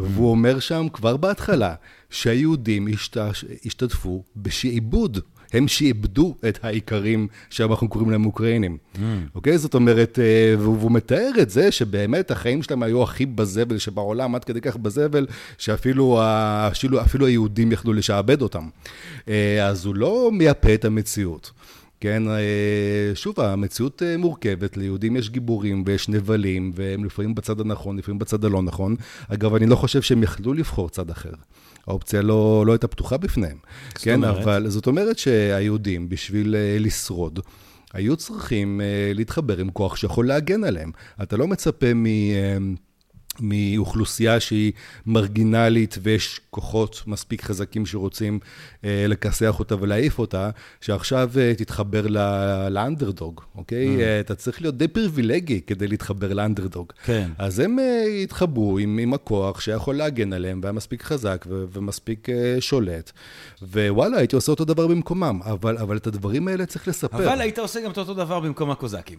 והוא אומר שם כבר בהתחלה שהיהודים השתתפו בשעבוד. הם שעבדו את האיכרים שאנחנו קוראים להם אוקראינים. Mm. אוקיי? זאת אומרת, אה, והוא מתאר את זה שבאמת החיים שלהם היו הכי בזבל שבעולם, עד כדי כך בזבל, שאפילו אפילו, אפילו היהודים יכלו לשעבד אותם. אה, אז הוא לא מייפה את המציאות. כן, אה, שוב, המציאות אה, מורכבת, ליהודים יש גיבורים ויש נבלים, והם לפעמים בצד הנכון, לפעמים בצד הלא נכון. אגב, אני לא חושב שהם יכלו לבחור צד אחר. האופציה לא, לא הייתה פתוחה בפניהם. כן, אומרת? אבל זאת אומרת שהיהודים, בשביל אה, לשרוד, היו צריכים להתחבר עם כוח שיכול להגן עליהם. אתה לא מצפה מ... מאוכלוסייה שהיא מרגינלית ויש כוחות מספיק חזקים שרוצים אה, לכסח אותה ולהעיף אותה, שעכשיו אה, תתחבר לאנדרדוג, אוקיי? Mm. אה, אתה צריך להיות די פריבילגי כדי להתחבר לאנדרדוג. כן. אז הם אה, התחברו עם, עם הכוח שיכול להגן עליהם והיה מספיק חזק ו- ומספיק אה, שולט. ווואלה, הייתי עושה אותו דבר במקומם, אבל, אבל את הדברים האלה צריך לספר. אבל היית עושה גם את אותו דבר במקום הקוזקים.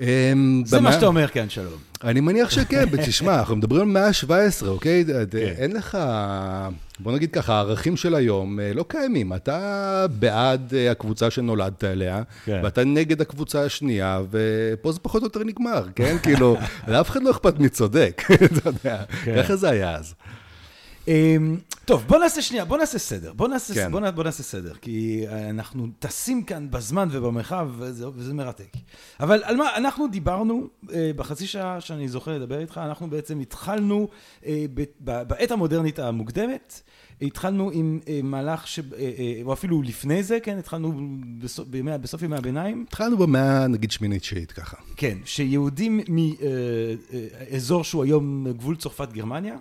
אמ, זה מה שאתה אומר כאן, שלום. אני מניח שכן, [laughs] תשמע, אנחנו מדברים על מאה ה-17, אוקיי? כן. אין לך, בוא נגיד ככה, הערכים של היום אה, לא קיימים. אתה בעד אה, הקבוצה שנולדת אליה, כן. ואתה נגד הקבוצה השנייה, ופה זה פחות או יותר נגמר, כן? [laughs] כאילו, לאף אחד לא אכפת מי צודק, [laughs] אתה יודע, כן. ככה זה היה אז. אמ, טוב, בוא נעשה שנייה, בוא נעשה סדר. בוא נעשה, כן. בוא, נע- בוא נעשה סדר, כי אה, אנחנו טסים כאן בזמן ובמרחב, וזה, וזה מרתק. אבל על מה, אנחנו דיברנו, אה, בחצי שעה שאני זוכה לדבר איתך, אנחנו בעצם התחלנו, אה, בעת המודרנית המוקדמת, התחלנו עם מהלך, ש, או אפילו לפני זה, כן, התחלנו בסוף, בימי, בסוף ימי הביניים, התחלנו במאה, נגיד, שמינית-תשיעית ככה. כן, שיהודים מאזור שהוא היום גבול צרפת-גרמניה,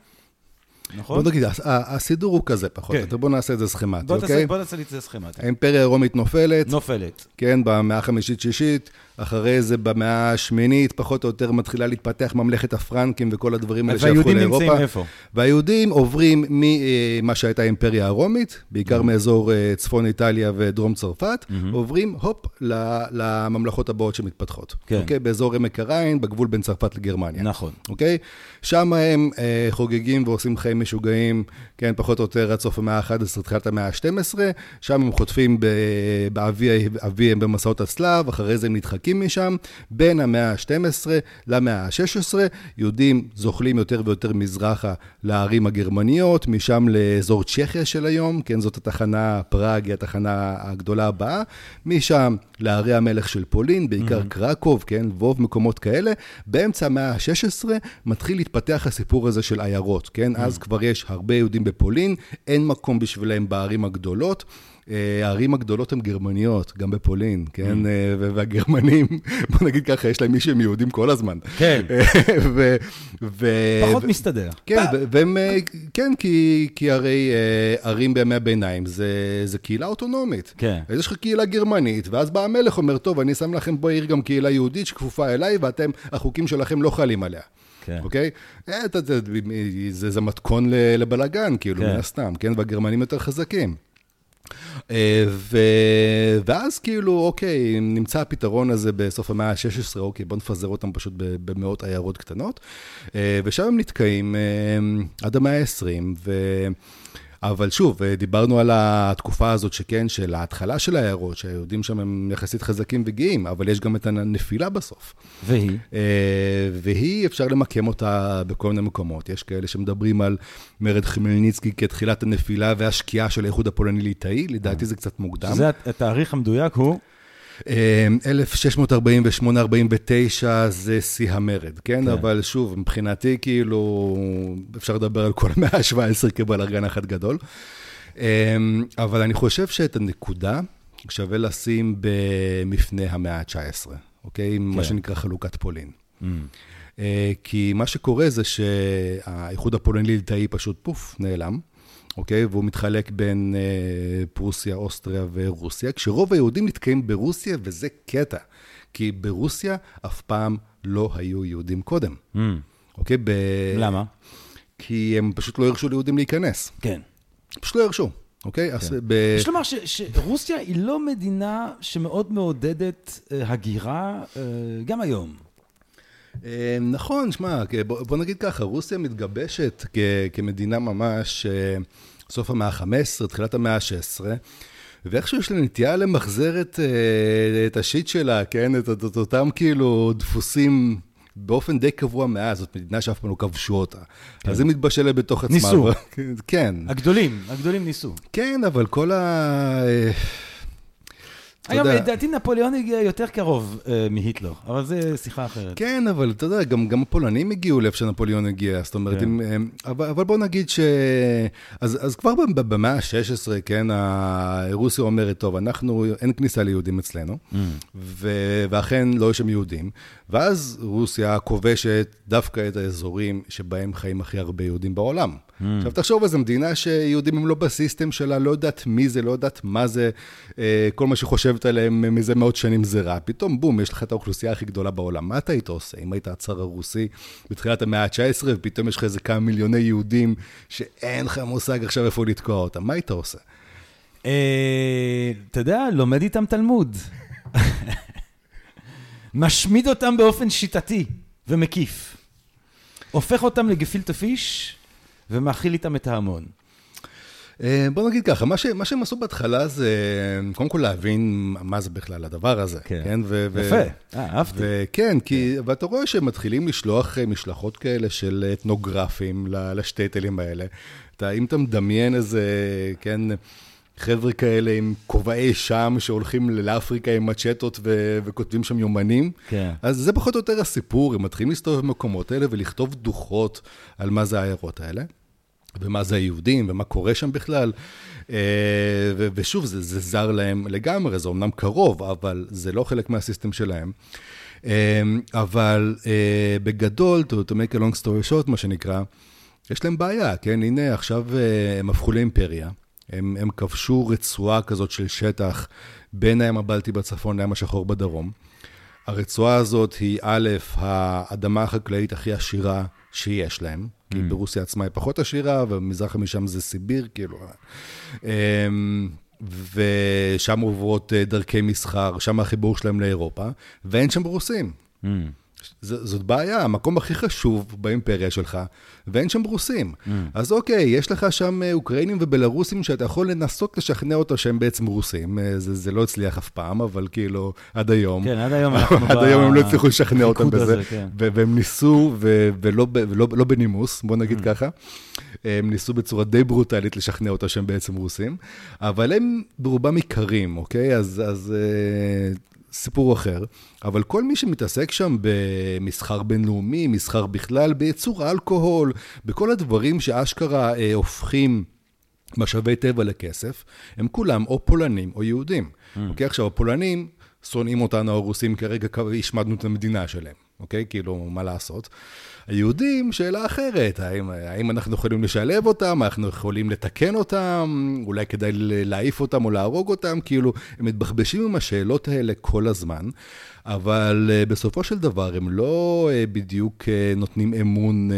נכון? בוא נגיד, הסידור הוא כזה פחות כן. בוא נעשה את זה סכמטי, בוא תעשה, אוקיי? בוא תעשה לי את זה סכמטי. האימפריה הרומית נופלת, נופלת. כן, במאה החמישית-שישית, אחרי זה במאה השמינית, פחות או יותר מתחילה להתפתח ממלכת הפרנקים וכל הדברים האלה שהפכו והיהודים לאירופה. נמצאים איפה? והיהודים עוברים ממה שהייתה האימפריה הרומית, בעיקר מאזור אה, צפון איטליה ודרום צרפת, עוברים, הופ, לממלכות הבאות שמתפתחות. כן. אוקיי? באזור עמק הריין, בגבול בין צרפת לגרמניה. נכון. אוקיי? שם הם אה, חוגגים ועושים חיים משוגעים, כן, פחות או יותר עד סוף המאה ה-11, תחילת המאה ה-12, שם הם חוטפים באבי אביהם במסעות הצלב, אחרי זה הם נדחקים משם. בין המאה ה-12 למאה ה-16, יהודים זוחלים יותר ויותר מזרחה לערים הגרמניות, משם לאזור צ'כיה של היום, כן, זאת התחנה, פראג היא התחנה הגדולה הבאה, משם לערי המלך של פולין, בעיקר mm-hmm. קרקוב, כן, ווב מקומות כאלה. באמצע המאה ה-16 מתחיל להתפתח הסיפור הזה של עיירות, כן? Mm-hmm. אז כבר יש הרבה יהודים בפולין, אין מקום בשבילם בערים הגדולות. אה, הערים הגדולות הן גרמניות, גם בפולין, כן? Mm. אה, והגרמנים, [laughs] בוא נגיד ככה, יש להם מי שהם יהודים כל הזמן. כן. ו- ו- פחות מסתדר. כן, והם, אה, כן, כי, הרי אה, ערים בימי הביניים זה, קהילה אוטונומית. כן. אז יש לך קהילה גרמנית, ואז בא המלך אומר, טוב, אני שם לכם בעיר גם קהילה יהודית שכפופה אליי, ואתם, החוקים שלכם לא חלים עליה. כן. אוקיי? אה, זה, זה מתכון ל- לבלגן, כאילו, כן. מן הסתם, כן? והגרמנים יותר חזקים. אה, ו... ואז כאילו, אוקיי, נמצא הפתרון הזה בסוף המאה ה-16, אוקיי, בוא נפזר אותם פשוט במאות עיירות קטנות, אה, ושם הם נתקעים אה, עד המאה ה-20, ו... אבל שוב, אה, דיברנו על התקופה הזאת שכן, של ההתחלה של העיירות, שהיהודים שם הם יחסית חזקים וגאים, אבל יש גם את הנפילה בסוף. והיא? אה, והיא, אפשר למקם אותה בכל מיני מקומות. יש כאלה שמדברים על מרד חמלניצקי כתחילת הנפילה והשקיעה של האיחוד הפולני-ליטאי, לדעתי זה קצת מוקדם. שזה התאריך המדויק הוא? אה, 1648-49 זה שיא המרד, כן? כן. אבל שוב, מבחינתי, כאילו, אפשר לדבר על כל המאה ה-17 כבלאגן אחד גדול. אה, אבל אני חושב שאת הנקודה שווה לשים במפנה המאה ה-19, אוקיי? מה שנקרא חלוקת פולין. אה, כי מה שקורה זה שהאיחוד הפולני-ליטאי פשוט פוף, נעלם, אוקיי? והוא מתחלק בין אה, פרוסיה, אוסטריה ורוסיה, כשרוב היהודים נתקעים ברוסיה, וזה קטע, כי ברוסיה אף פעם לא היו יהודים קודם, אוקיי? ב... למה? כי הם פשוט לא הרשו ליהודים להיכנס. כן. פשוט לא הרשו, אוקיי? אז ב... יש לומר ש- שרוסיה היא לא מדינה שמאוד מעודדת אה, הגירה, אה, גם היום. אה, נכון, שמע, בוא, נגיד ככה, רוסיה מתגבשת כמדינה ממש אה, סוף המאה ה-15, תחילת המאה ה-16, ואיכשהו יש לה נטייה למחזר את, אה, את השיט שלה, כן? את, את, את אותם כאילו דפוסים באופן די קבוע מאז, זאת מדינה שאף פעם לא כבשו אותה. כן. אז היא מתבשלת בתוך עצמה. ניסו. [laughs] כן. הגדולים, הגדולים ניסו. כן, אבל כל ה... אה, אגב, לדעתי נפוליאון הגיע יותר קרוב אה, מהיטלר, אבל זה שיחה אחרת. כן, אבל אתה יודע, גם, הפולנים הגיעו לאיפה שנפוליאון הגיע, זאת אומרת, כן. אם, אבל, בוא נגיד ש... אז, כבר במאה ה-16, כן, רוסיה אומרת, טוב, אנחנו, אין כניסה ליהודים אצלנו, mm. ואכן לא יש שם יהודים, ואז רוסיה כובשת דווקא את האזורים שבהם חיים הכי הרבה יהודים בעולם. Mm. עכשיו, תחשוב על זה, מדינה שיהודים הם לא בסיסטם שלה, לא יודעת מי זה, לא יודעת מה זה, אה, כל מה שחושבת עליהם מזה מאות שנים זה רע. פתאום, בום, יש לך את האוכלוסייה הכי גדולה בעולם. מה אתה היית עושה אם היית הצאר הרוסי בתחילת המאה ה-19, ופתאום יש לך איזה כמה מיליוני יהודים שאין לך מושג עכשיו איפה לתקוע אותם? מה היית עושה? אה, אתה יודע, לומד איתם תלמוד. משמיד אותם באופן שיטתי ומקיף. הופך אותם לגפילטה פיש ומאכיל איתם את ההמון. אה, בוא נגיד ככה, מה, ש, מה שהם עשו בהתחלה זה קודם כל להבין מה זה בכלל הדבר הזה. כן, כן ו, יפה, אה, אהבתי. כן, כי, כן. ואתה רואה שהם מתחילים לשלוח אה, משלחות כאלה של אתנוגרפים לשטייטלים האלה. אתה, אם אתה מדמיין איזה, כן, חבר'ה כאלה עם כובעי שם שהולכים לאפריקה עם מצ'טות ו- וכותבים שם יומנים. כן. אז זה פחות או יותר הסיפור, הם מתחילים להסתובב במקומות האלה ולכתוב דוחות על מה זה העיירות האלה. ומה זה היהודים, ומה קורה שם בכלל. אה, ושוב, זה, זה זר להם לגמרי, זה אמנם קרוב, אבל זה לא חלק מהסיסטם שלהם. אה, אבל אה, בגדול, to, to make a long story short, מה שנקרא, יש להם בעיה, כן? הנה, עכשיו הם הפכו לאימפריה. הם, הם כבשו רצועה כזאת של שטח בין הים הבלטי בצפון לים השחור בדרום. הרצועה הזאת היא א', האדמה החקלאית הכי עשירה שיש להם, mm. כי ברוסיה עצמה היא פחות עשירה, ומזרחה משם זה סיביר, כאילו. אמ, ושם עוברות אה, דרכי מסחר, שם החיבור שלהם לאירופה, ואין שם רוסים. Mm. זאת בעיה, המקום הכי חשוב באימפריה שלך, ואין שם רוסים. Mm. אז אוקיי, יש לך שם אה, אוקראינים ובלרוסים שאתה יכול לנסות לשכנע אותו שהם בעצם רוסים. אה, זה, זה לא הצליח אף פעם, אבל כאילו, עד היום. כן, עד היום אנחנו [laughs] עד היום הם לא הצליחו לשכנע אותם בזה. הזה, כן. והם ניסו, ו- ולא ולא, לא בנימוס, בוא נגיד mm. ככה. הם ניסו בצורה די ברוטלית לשכנע אותה שהם בעצם רוסים, אבל הם ברובם עיקרים, אוקיי? אז, אז אה, סיפור אחר, אבל כל מי שמתעסק שם במסחר בינלאומי, מסחר בכלל, בייצור אלכוהול, בכל הדברים שאשכרה אה, הופכים משאבי טבע לכסף, הם כולם או פולנים או יהודים. Mm. אוקיי, עכשיו, הפולנים שונאים אותנו, הרוסים, כרגע השמדנו את המדינה שלהם, אוקיי? כאילו, מה לעשות? היהודים, שאלה אחרת, האם, האם אנחנו יכולים לשלב אותם, אנחנו יכולים לתקן אותם, אולי כדאי להעיף אותם או להרוג אותם, כאילו, הם מתבחבשים עם השאלות האלה כל הזמן, אבל uh, בסופו של דבר הם לא uh, בדיוק uh, נותנים אמון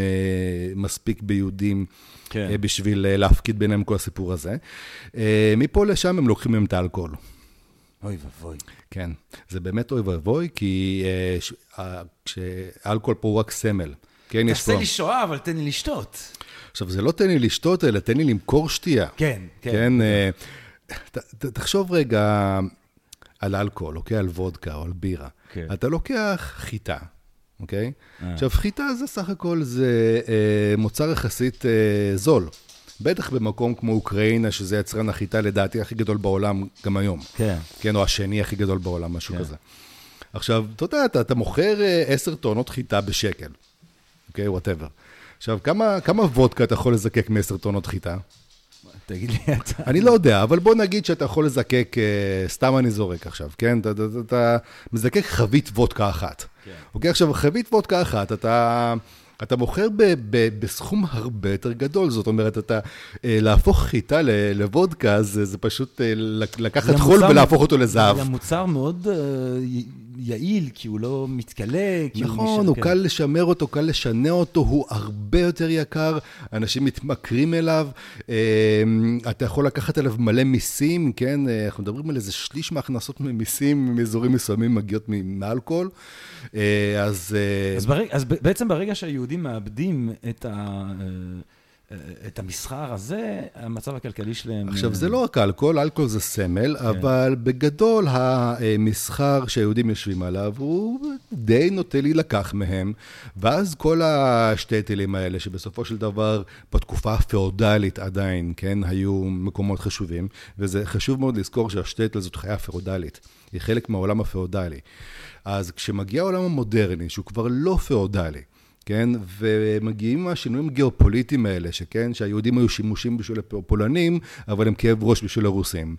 מספיק ביהודים. כן. בשביל להפקיד ביניהם כל הסיפור הזה. מפה לשם הם לוקחים מהם את האלכוהול. אוי ואבוי. כן, זה באמת אוי ואבוי, כי כשאלכוהול פה הוא רק סמל. כן, יש פה... תעשה לי שואה, אבל תן לי לשתות. עכשיו, זה לא תן לי לשתות, אלא תן לי למכור שתייה. כן, כן. כן, אה, תחשוב רגע על אלכוהול, אוקיי? על וודקה או על בירה. כן. אתה לוקח חיטה, אוקיי? אה. עכשיו, חיטה זה סך הכל, זה אה, מוצר יחסית זול. בטח במקום כמו אוקראינה, שזה יצרן החיטה לדעתי הכי גדול בעולם גם היום. כן. כן, או השני הכי גדול בעולם, משהו כן. כזה. עכשיו, אתה יודע, אתה, אתה מוכר עשר טונות חיטה בשקל. אוקיי? וואטאבר. עכשיו, כמה, כמה וודקה אתה יכול לזקק מעשר טונות חיטה? תגיד לי אתה. אני לא יודע, אבל בוא נגיד שאתה יכול לזקק, אה, סתם אני זורק עכשיו, כן? אתה, אתה, אתה מזקק חבית וודקה אחת. כן. אוקיי, עכשיו, חבית וודקה אחת, אתה... אתה מוכר ב, ב, בסכום הרבה יותר גדול, זאת אומרת, אתה, אה, להפוך חיטה לוודקה, זה, זה פשוט אה, לקחת חול ולהפוך אותו לזהב. זה מוצר מאוד uh, יעיל, כי הוא לא מתכלה. נכון, הוא, הוא קל לשמר אותו, קל לשנע אותו, הוא הרבה יותר יקר, אנשים מתמכרים אליו, uh, אתה יכול לקחת עליו מלא מיסים, כן? אנחנו מדברים על איזה שליש מההכנסות ממיסים מאזורים מסוימים מגיעות מאלכוהול. Uh, אז... Uh, אז, בעצם ברגע שהיהודים... היהודים מאבדים את ה... אה, את המסחר הזה, המצב הכלכלי שלהם... עכשיו, זה לא רק אלכוהול, אלכוהול זה סמל, כן. אבל בגדול המסחר שהיהודים יושבים עליו הוא די נוטה להילקח מהם, ואז כל השטטלים האלה, שבסופו של דבר, בתקופה הפאודלית עדיין, כן, היו מקומות חשובים, וזה חשוב מאוד לזכור שהשטטל זאת חיה פאודלית, היא חלק מהעולם הפאודלי. אז כשמגיע העולם המודרני, שהוא כבר לא פאודלי, כן? ומגיעים השינויים הגיאופוליטיים האלה, שכן, שהיהודים היו שימושים בשביל הפולנים, אבל הם כאב ראש בשביל הרוסים.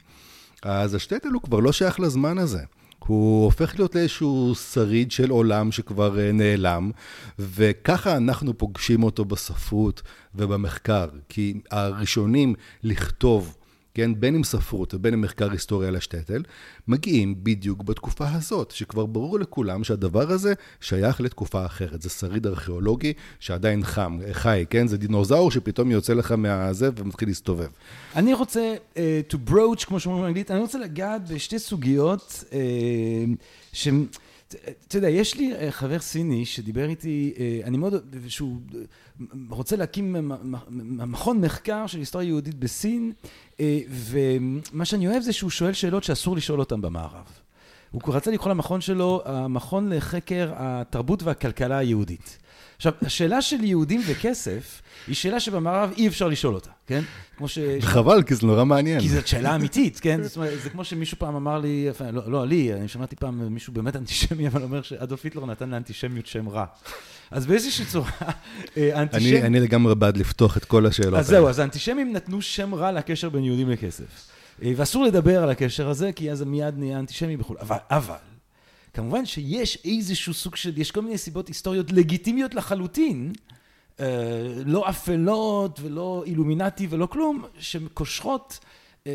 אז השטטל הוא כבר לא שייך לזמן הזה. הוא הופך להיות לאיזשהו שריד של עולם שכבר אה, נעלם, וככה אנחנו פוגשים אותו בספרות ובמחקר, כי הראשונים לכתוב כן, בין אם ספרות ובין אם מחקר היסטוריה על השטטל, מגיעים בדיוק בתקופה הזאת, שכבר ברור לכולם שהדבר הזה שייך לתקופה אחרת. זה שריד ארכיאולוגי שעדיין חם, חי, כן? זה דינוזאור שפתאום יוצא לך מהזה ומתחיל להסתובב. אני רוצה uh, to broach, כמו שאומרים באנגלית, אני רוצה לגעת בשתי סוגיות uh, שהן... אתה יודע, יש לי אה, חבר סיני שדיבר איתי, אה, אני מאוד, שהוא רוצה להקים מכון מחקר של היסטוריה יהודית בסין, אה, ומה שאני אוהב זה שהוא שואל שאלות שאסור לשאול אותן במערב. הוא רצה לקרוא למכון שלו, המכון לחקר התרבות והכלכלה היהודית. עכשיו, השאלה של יהודים וכסף, היא שאלה שבמערב אי אפשר לשאול אותה, כן? כמו ש... חבל, כי זה נורא מעניין. כי זאת שאלה אמיתית, כן? זאת אומרת, זה כמו שמישהו פעם אמר לי, לא, לא לי, אני שמעתי פעם מישהו באמת אנטישמי, אבל אומר שאדולף היטלר נתן לאנטישמיות שם רע. אז באיזושהי צורה, אה, אנטישמים... אני לגמרי בעד לפתוח את כל השאלות האלה. אז זהו, אז האנטישמים נתנו שם רע לקשר בין יהודים לכסף. אה, ואסור לדבר על הקשר הזה, כי אז מיד נהיה אנטישמי וכו'. אבל, אבל, כמובן שיש איזשהו סוג של, יש כל מיני סיבות היסטוריות לגיטימיות לחלוטין, אה, לא אפלות ולא אילומינטי ולא כלום, שקושרות אה,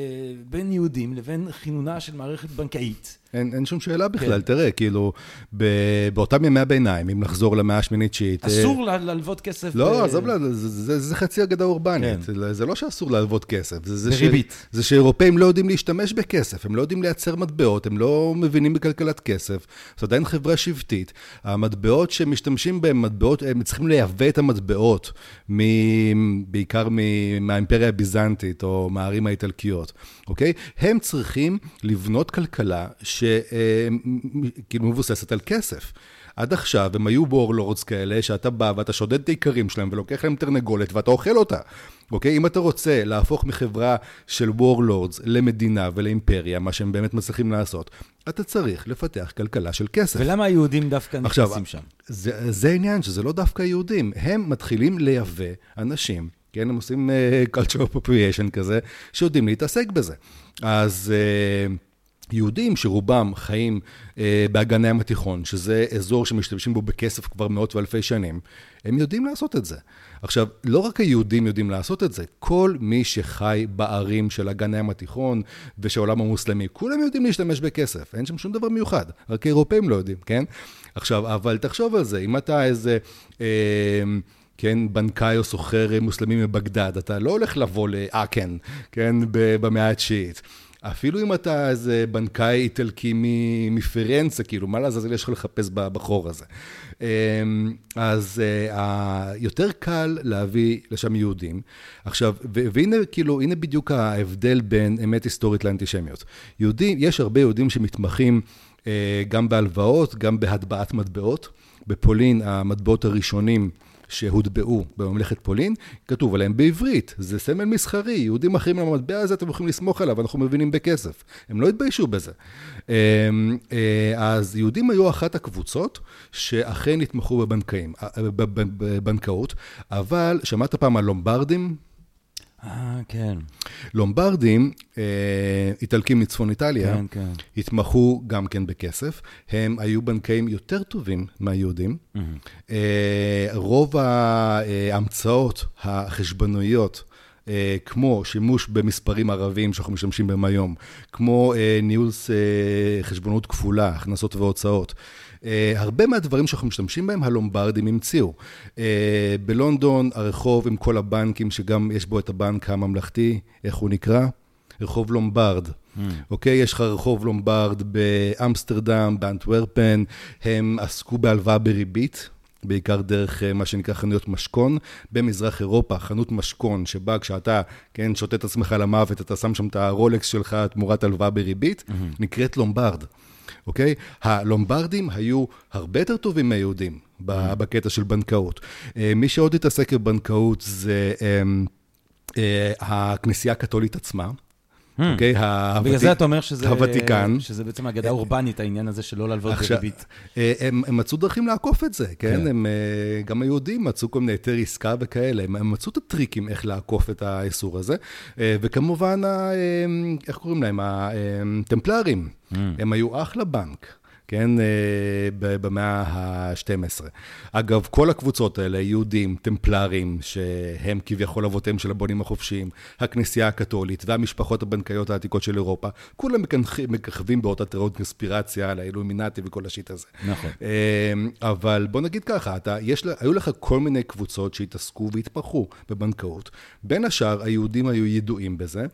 בין יהודים לבין כינונה של מערכת בנקאית. אין, אין שום שאלה בכלל, כן. תראה, כאילו, ב, באותם ימי הביניים, אם נחזור למאה השמינית-תשיעית... אסור אה... ללוות כסף... לא, עזוב, ב... זה, זה, זה חצי אגדה אורבנית. כן. זה לא שאסור ללוות כסף. זה, זה בריבית. ש... זה שאירופאים לא יודעים להשתמש בכסף, הם לא יודעים לייצר מטבעות, הם לא מבינים בכלכלת כסף. זו עדיין חברה שבטית. המטבעות שמשתמשים בהם, מטבעות, הם צריכים לייבא את המטבעות, מ... בעיקר מ... מהאימפריה הביזנטית, או מהערים האיטלקיות, אוקיי? הם צריכים לבנות כלכלה ש... שכאילו מבוססת על כסף. עד עכשיו הם היו warlords כאלה, שאתה בא ואתה שודד את האיכרים שלהם ולוקח להם תרנגולת ואתה אוכל אותה. אוקיי? אם אתה רוצה להפוך מחברה של warlords למדינה ולאימפריה, מה שהם באמת מצליחים לעשות, אתה צריך לפתח כלכלה של כסף. ולמה היהודים דווקא נכנסים שם? זה, זה העניין, שזה לא דווקא יהודים. הם מתחילים לייבא אנשים, כן? הם עושים uh, cultural appropriation כזה, שיודעים להתעסק בזה. אז... Uh, יהודים שרובם חיים אה, באגן הים התיכון, שזה אזור שמשתמשים בו בכסף כבר מאות ואלפי שנים, הם יודעים לעשות את זה. עכשיו, לא רק היהודים יודעים לעשות את זה, כל מי שחי בערים של אגן הים התיכון ושל העולם המוסלמי, כולם יודעים להשתמש בכסף, אין שם שום דבר מיוחד, רק האירופאים לא יודעים, כן? עכשיו, אבל תחשוב על זה, אם אתה איזה... אה, כן, בנקאי או סוחר מוסלמי מבגדד, אתה לא הולך לבוא לאקן, כן, במאה התשיעית. אפילו אם אתה איזה בנקאי איטלקי מפירנצה, כאילו, מה לעזאזל יש לך לחפש בחור הזה? אמ, אז אה, יותר קל להביא לשם יהודים. עכשיו, והנה, כאילו, הנה בדיוק ההבדל בין אמת היסטורית לאנטישמיות. יהודים, יש הרבה יהודים שמתמחים אה, גם בהלוואות, גם בהטבעת מטבעות. בפולין, המטבעות הראשונים שהוטבעו בממלכת פולין, כתוב עליהם בעברית, זה סמל מסחרי, יהודים אחרים למטבע הזה, אתם יכולים לסמוך עליו, אנחנו מבינים בכסף. הם לא התביישו בזה. אמ, אה, אז יהודים היו אחת הקבוצות שאכן התמחו בבנקאים, בבנקאות, אבל שמעת פעם על לומברדים? אה, כן. לומברדים, אה, איטלקים מצפון איטליה, כן, כן. התמחו גם כן בכסף. הם היו בנקאים יותר טובים מהיהודים. Mm-hmm. אה, רוב ההמצאות החשבנויות, אה, כמו שימוש במספרים ערביים שאנחנו משתמשים בהם היום, כמו אה, ניהול אה, חשבונות כפולה, הכנסות והוצאות. Uh, הרבה מהדברים שאנחנו משתמשים בהם, הלומברדים המציאו. Uh, בלונדון, הרחוב עם כל הבנקים, שגם יש בו את הבנק הממלכתי, איך הוא נקרא? רחוב לומברד. Mm. אוקיי? יש לך רחוב לומברד באמסטרדם, באנטוורפן, הם עסקו בהלוואה בריבית. בעיקר דרך מה שנקרא חנויות משכון. במזרח אירופה, חנות משכון, שבה כשאתה, כן, שותה את עצמך למוות, אתה שם שם את הרולקס שלך תמורת הלוואה בריבית, mm-hmm. נקראת לומברד. אוקיי? הלומברדים היו הרבה יותר טובים מהיהודים בקטע של בנקאות. מי שעוד התעסק בבנקאות זה הכנסייה הקתולית עצמה. Hmm. אוקיי? בגלל זה אתה אומר שזה... בעצם אגדה אורבנית, העניין הזה של לא להלוות בריבית. אה, הם מצאו דרכים לעקוף את זה, כן? כן. הם, אה, גם היהודים מצאו כל מיני היתר עסקה וכאלה, הם מצאו את הטריקים איך לעקוף את האיסור הזה. אה, וכמובן, איך קוראים להם? הטמפלרים. Hmm. הם היו אחלה בנק. כן, אה, במאה ה-12. אגב, כל הקבוצות האלה, יהודים, טמפלרים, שהם כביכול אבותיהם של הבונים החופשיים, הכנסייה הקתולית והמשפחות הבנקאיות העתיקות של אירופה, כולם מככבים באותה תיאוריות קונספירציה על האילומינטי וכל השיט הזה. נכון. אה, אבל בוא נגיד ככה, אתה, יש, היו לך כל מיני קבוצות שהתעסקו והתפרחו בבנקאות. בין השאר, היהודים היו ידועים בזה.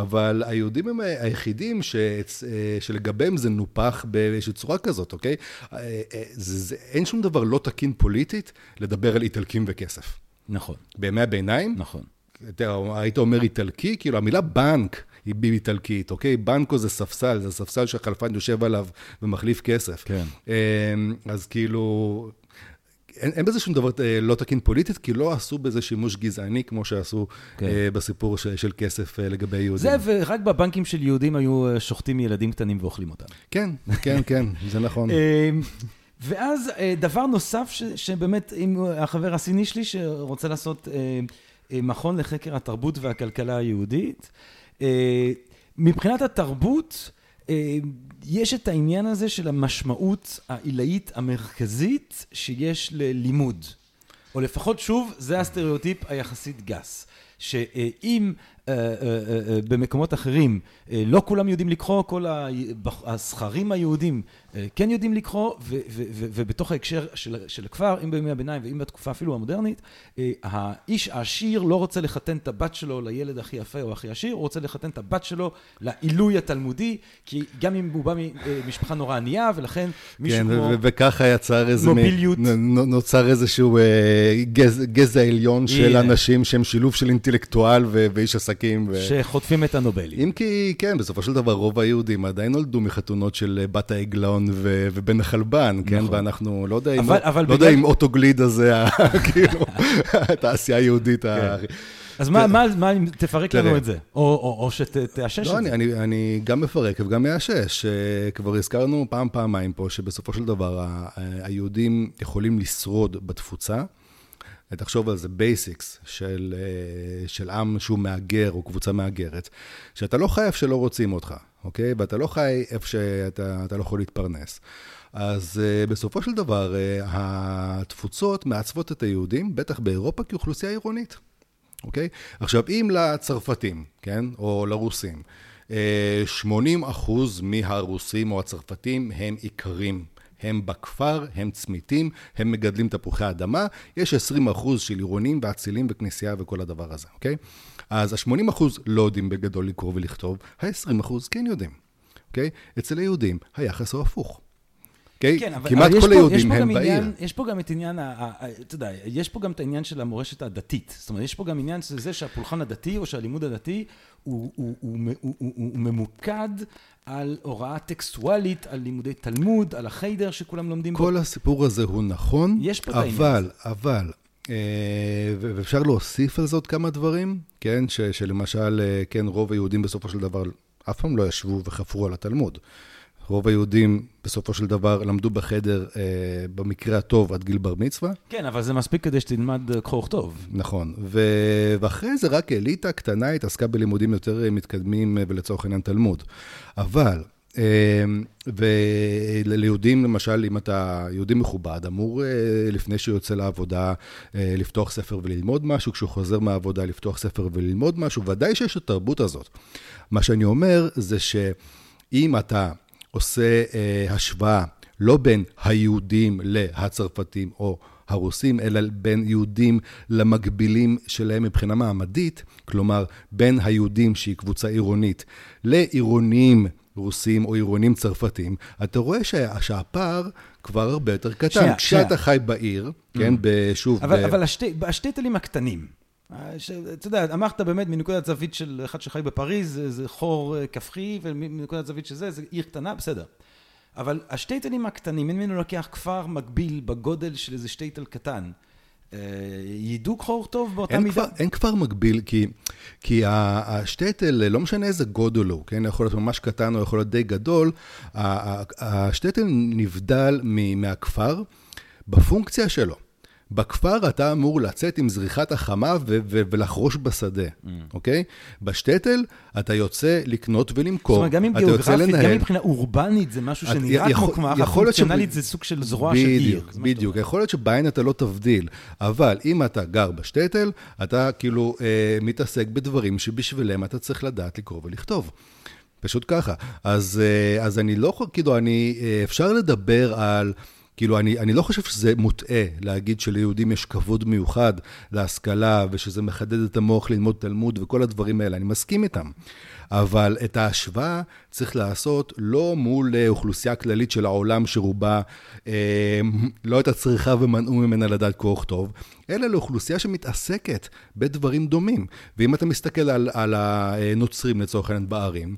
אבל היהודים הם היחידים ש... שלגביהם זה נופח באיזושהי צורה כזאת, אוקיי? זה, זה, אין שום דבר לא תקין פוליטית לדבר על איטלקים וכסף. נכון. בימי הביניים? נכון. אתה, היית אומר איטלקי, כאילו המילה בנק היא באיטלקית, אוקיי? בנקו זה ספסל, זה ספסל שהחלפן יושב עליו ומחליף כסף. כן. אז כאילו, אין, אין בזה שום דבר אה, לא תקין פוליטית, כי לא עשו בזה שימוש גזעני, כמו שעשו כן. אה, בסיפור ש, של כסף אה, לגבי יהודים. זה, ורק בבנקים של יהודים היו אה, שוחטים ילדים קטנים ואוכלים אותם. כן, כן, כן, זה נכון. [laughs] אה, ואז אה, דבר נוסף, ש, שבאמת, אם החבר הסיני שלי, שרוצה לעשות אה, אה, מכון לחקר התרבות והכלכלה היהודית, אה, מבחינת התרבות, אה, יש את העניין הזה של המשמעות העילאית המרכזית שיש ללימוד. או לפחות, שוב, זה הסטריאוטיפ היחסית גס. שאם במקומות אחרים לא כולם יודעים לקרוא, כל הזכרים היהודים כן יודעים לקרוא, ובתוך ההקשר של הכפר, אם בימי הביניים ואם בתקופה אפילו המודרנית, האיש העשיר לא רוצה לחתן את הבת שלו לילד הכי יפה או הכי עשיר, הוא רוצה לחתן את הבת שלו לעילוי התלמודי, כי גם אם הוא בא ממשפחה נורא ענייה, ולכן מישהו כן, כמו... וככה יצר איזה... מוביליות. נוצר איזשהו גזע עליון של אנשים שהם שילוב של אינטלקטואל ואיש עסקים. שחוטפים את הנובלים. אם כי, כן, בסופו של דבר רוב היהודים עדיין נולדו מחתונות של בת העגלון. ו- ובן החלבן, כן? נכון. ואנחנו, לא יודע אם, אבל, אבל לא בגלל... יודע אם אוטוגלידה זה, [laughs] כאילו, התעשייה היהודית. כן. אז מה, מה, מה, תפרק תראה. לנו את זה, או, או, או שתאשש לא, את אני, זה. אני, אני גם מפרק וגם מאשש. כבר הזכרנו פעם, פעמיים פה, שבסופו של דבר היהודים יכולים לשרוד בתפוצה. תחשוב על זה, basics של, של עם שהוא מהגר או קבוצה מהגרת, שאתה לא חי איפה שלא רוצים אותך. אוקיי? ואתה לא חי איפה שאתה לא יכול להתפרנס. אז uh, בסופו של דבר, uh, התפוצות מעצבות את היהודים, בטח באירופה, כאוכלוסייה עירונית, אוקיי? עכשיו, אם לצרפתים, כן? או לרוסים, uh, אה, 80 אחוז מהרוסים או הצרפתים הם איכרים. הם בכפר, הם צמיתים, הם מגדלים תפוחי אדמה, יש 20 אחוז של עירונים ואצילים וכנסייה וכל הדבר הזה, אוקיי? אז ה-80 אחוז לא יודעים בגדול לקרוא ולכתוב, ה-20 אחוז כן יודעים, אוקיי? אצל היהודים היחס הוא הפוך. Okay? כן, אבל, כמעט אבל כל היהודים הם בעיר. עניין, יש פה גם את עניין, אתה יודע, יש פה גם את העניין של המורשת הדתית. זאת אומרת, יש פה גם עניין של זה שהפולחן הדתי או שהלימוד הדתי הוא, הוא, הוא, הוא, הוא, הוא ממוקד על הוראה טקסטואלית, על לימודי תלמוד, על החיידר שכולם לומדים כל בו. כל הסיפור הזה הוא נכון, יש פה אבל, את העניין הזה. אבל, אה, ואפשר להוסיף על זאת כמה דברים, כן, ש, שלמשל, אה, כן, רוב היהודים בסופו של דבר אף פעם לא ישבו וחפרו על התלמוד. רוב היהודים בסופו של דבר למדו בחדר, אה, במקרה הטוב, עד גיל בר מצווה. כן, אבל זה מספיק כדי שתלמד אה, קרוא וכתוב. נכון, ו... ואחרי זה רק אליטה קטנה התעסקה בלימודים יותר אה, מתקדמים, אה, ולצורך העניין תלמוד. אבל, אה, וליהודים, למשל, אם אתה יהודי מכובד, אמור אה, לפני שהוא יוצא לעבודה אה, לפתוח ספר וללמוד משהו, כשהוא חוזר מהעבודה לפתוח ספר וללמוד משהו, ודאי שיש את התרבות הזאת. מה שאני אומר זה שאם אתה... עושה אה, השוואה לא בין היהודים להצרפתים או הרוסים, אלא בין יהודים למקבילים שלהם מבחינה מעמדית, כלומר, בין היהודים שהיא קבוצה עירונית לעירוניים רוסים או עירונים צרפתים, אתה רואה שה, שהפער כבר הרבה יותר קטן. שנייה, כשאתה שנייה. חי בעיר, כן, בשוב... אבל, ב... אבל השתי, השטייטלים הקטנים, ש- אתה יודע, אמרת באמת מנקודת זווית של אחד שחי בפריז, זה, חור אה, כפרי, ומנקודת זווית של זה, זה עיר קטנה, בסדר. אבל השטייטלים הקטנים, אם אני לוקח כפר מקביל בגודל של איזה שטייטל קטן, אה, ידעו חור טוב באותה אין מידה? כבר, אין כבר מקביל, כי, כי השטייטל, לא משנה איזה גודל הוא, כן? יכול להיות ממש קטן או יכול להיות די גדול, השטייטל נבדל מהכפר בפונקציה שלו. בכפר אתה אמור לצאת עם זריחת החמה ו- ו- ולחרוש בשדה, Mm. אוקיי? בשטייטל אתה יוצא לקנות זאת ולמכור, אומרת, גם אם אתה יוצא גיאוגרפית, גם לנהל. מבחינה אורבנית, זה משהו שנראה יכול- כמו יכול להיות ש- פונקציונלית זה סוג של זרוע של עיר. בדיוק, בדיוק. יכול להיות שבעין אתה לא תבדיל, אבל אם אתה גר בשטייטל, אתה כאילו אה, מתעסק בדברים שבשבילם אתה צריך לדעת לקרוא ולכתוב. פשוט ככה. אז, אה, אז אני לא יכול, כאילו, אני, אה, אפשר לדבר על... כאילו, אני, אני לא חושב שזה מוטעה להגיד שליהודים יש כבוד מיוחד להשכלה, ושזה מחדד את המוח ללמוד תלמוד וכל הדברים האלה, אני מסכים איתם. אבל את ההשוואה צריך לעשות לא מול אה, אוכלוסייה כללית של העולם שרובה אה, לא הייתה צריכה ומנעו ממנה לדעת קרוא וכתוב, אלא לאוכלוסייה שמתעסקת בדברים דומים. ואם אתה מסתכל על, על הנוצרים לצורך העניין בערים,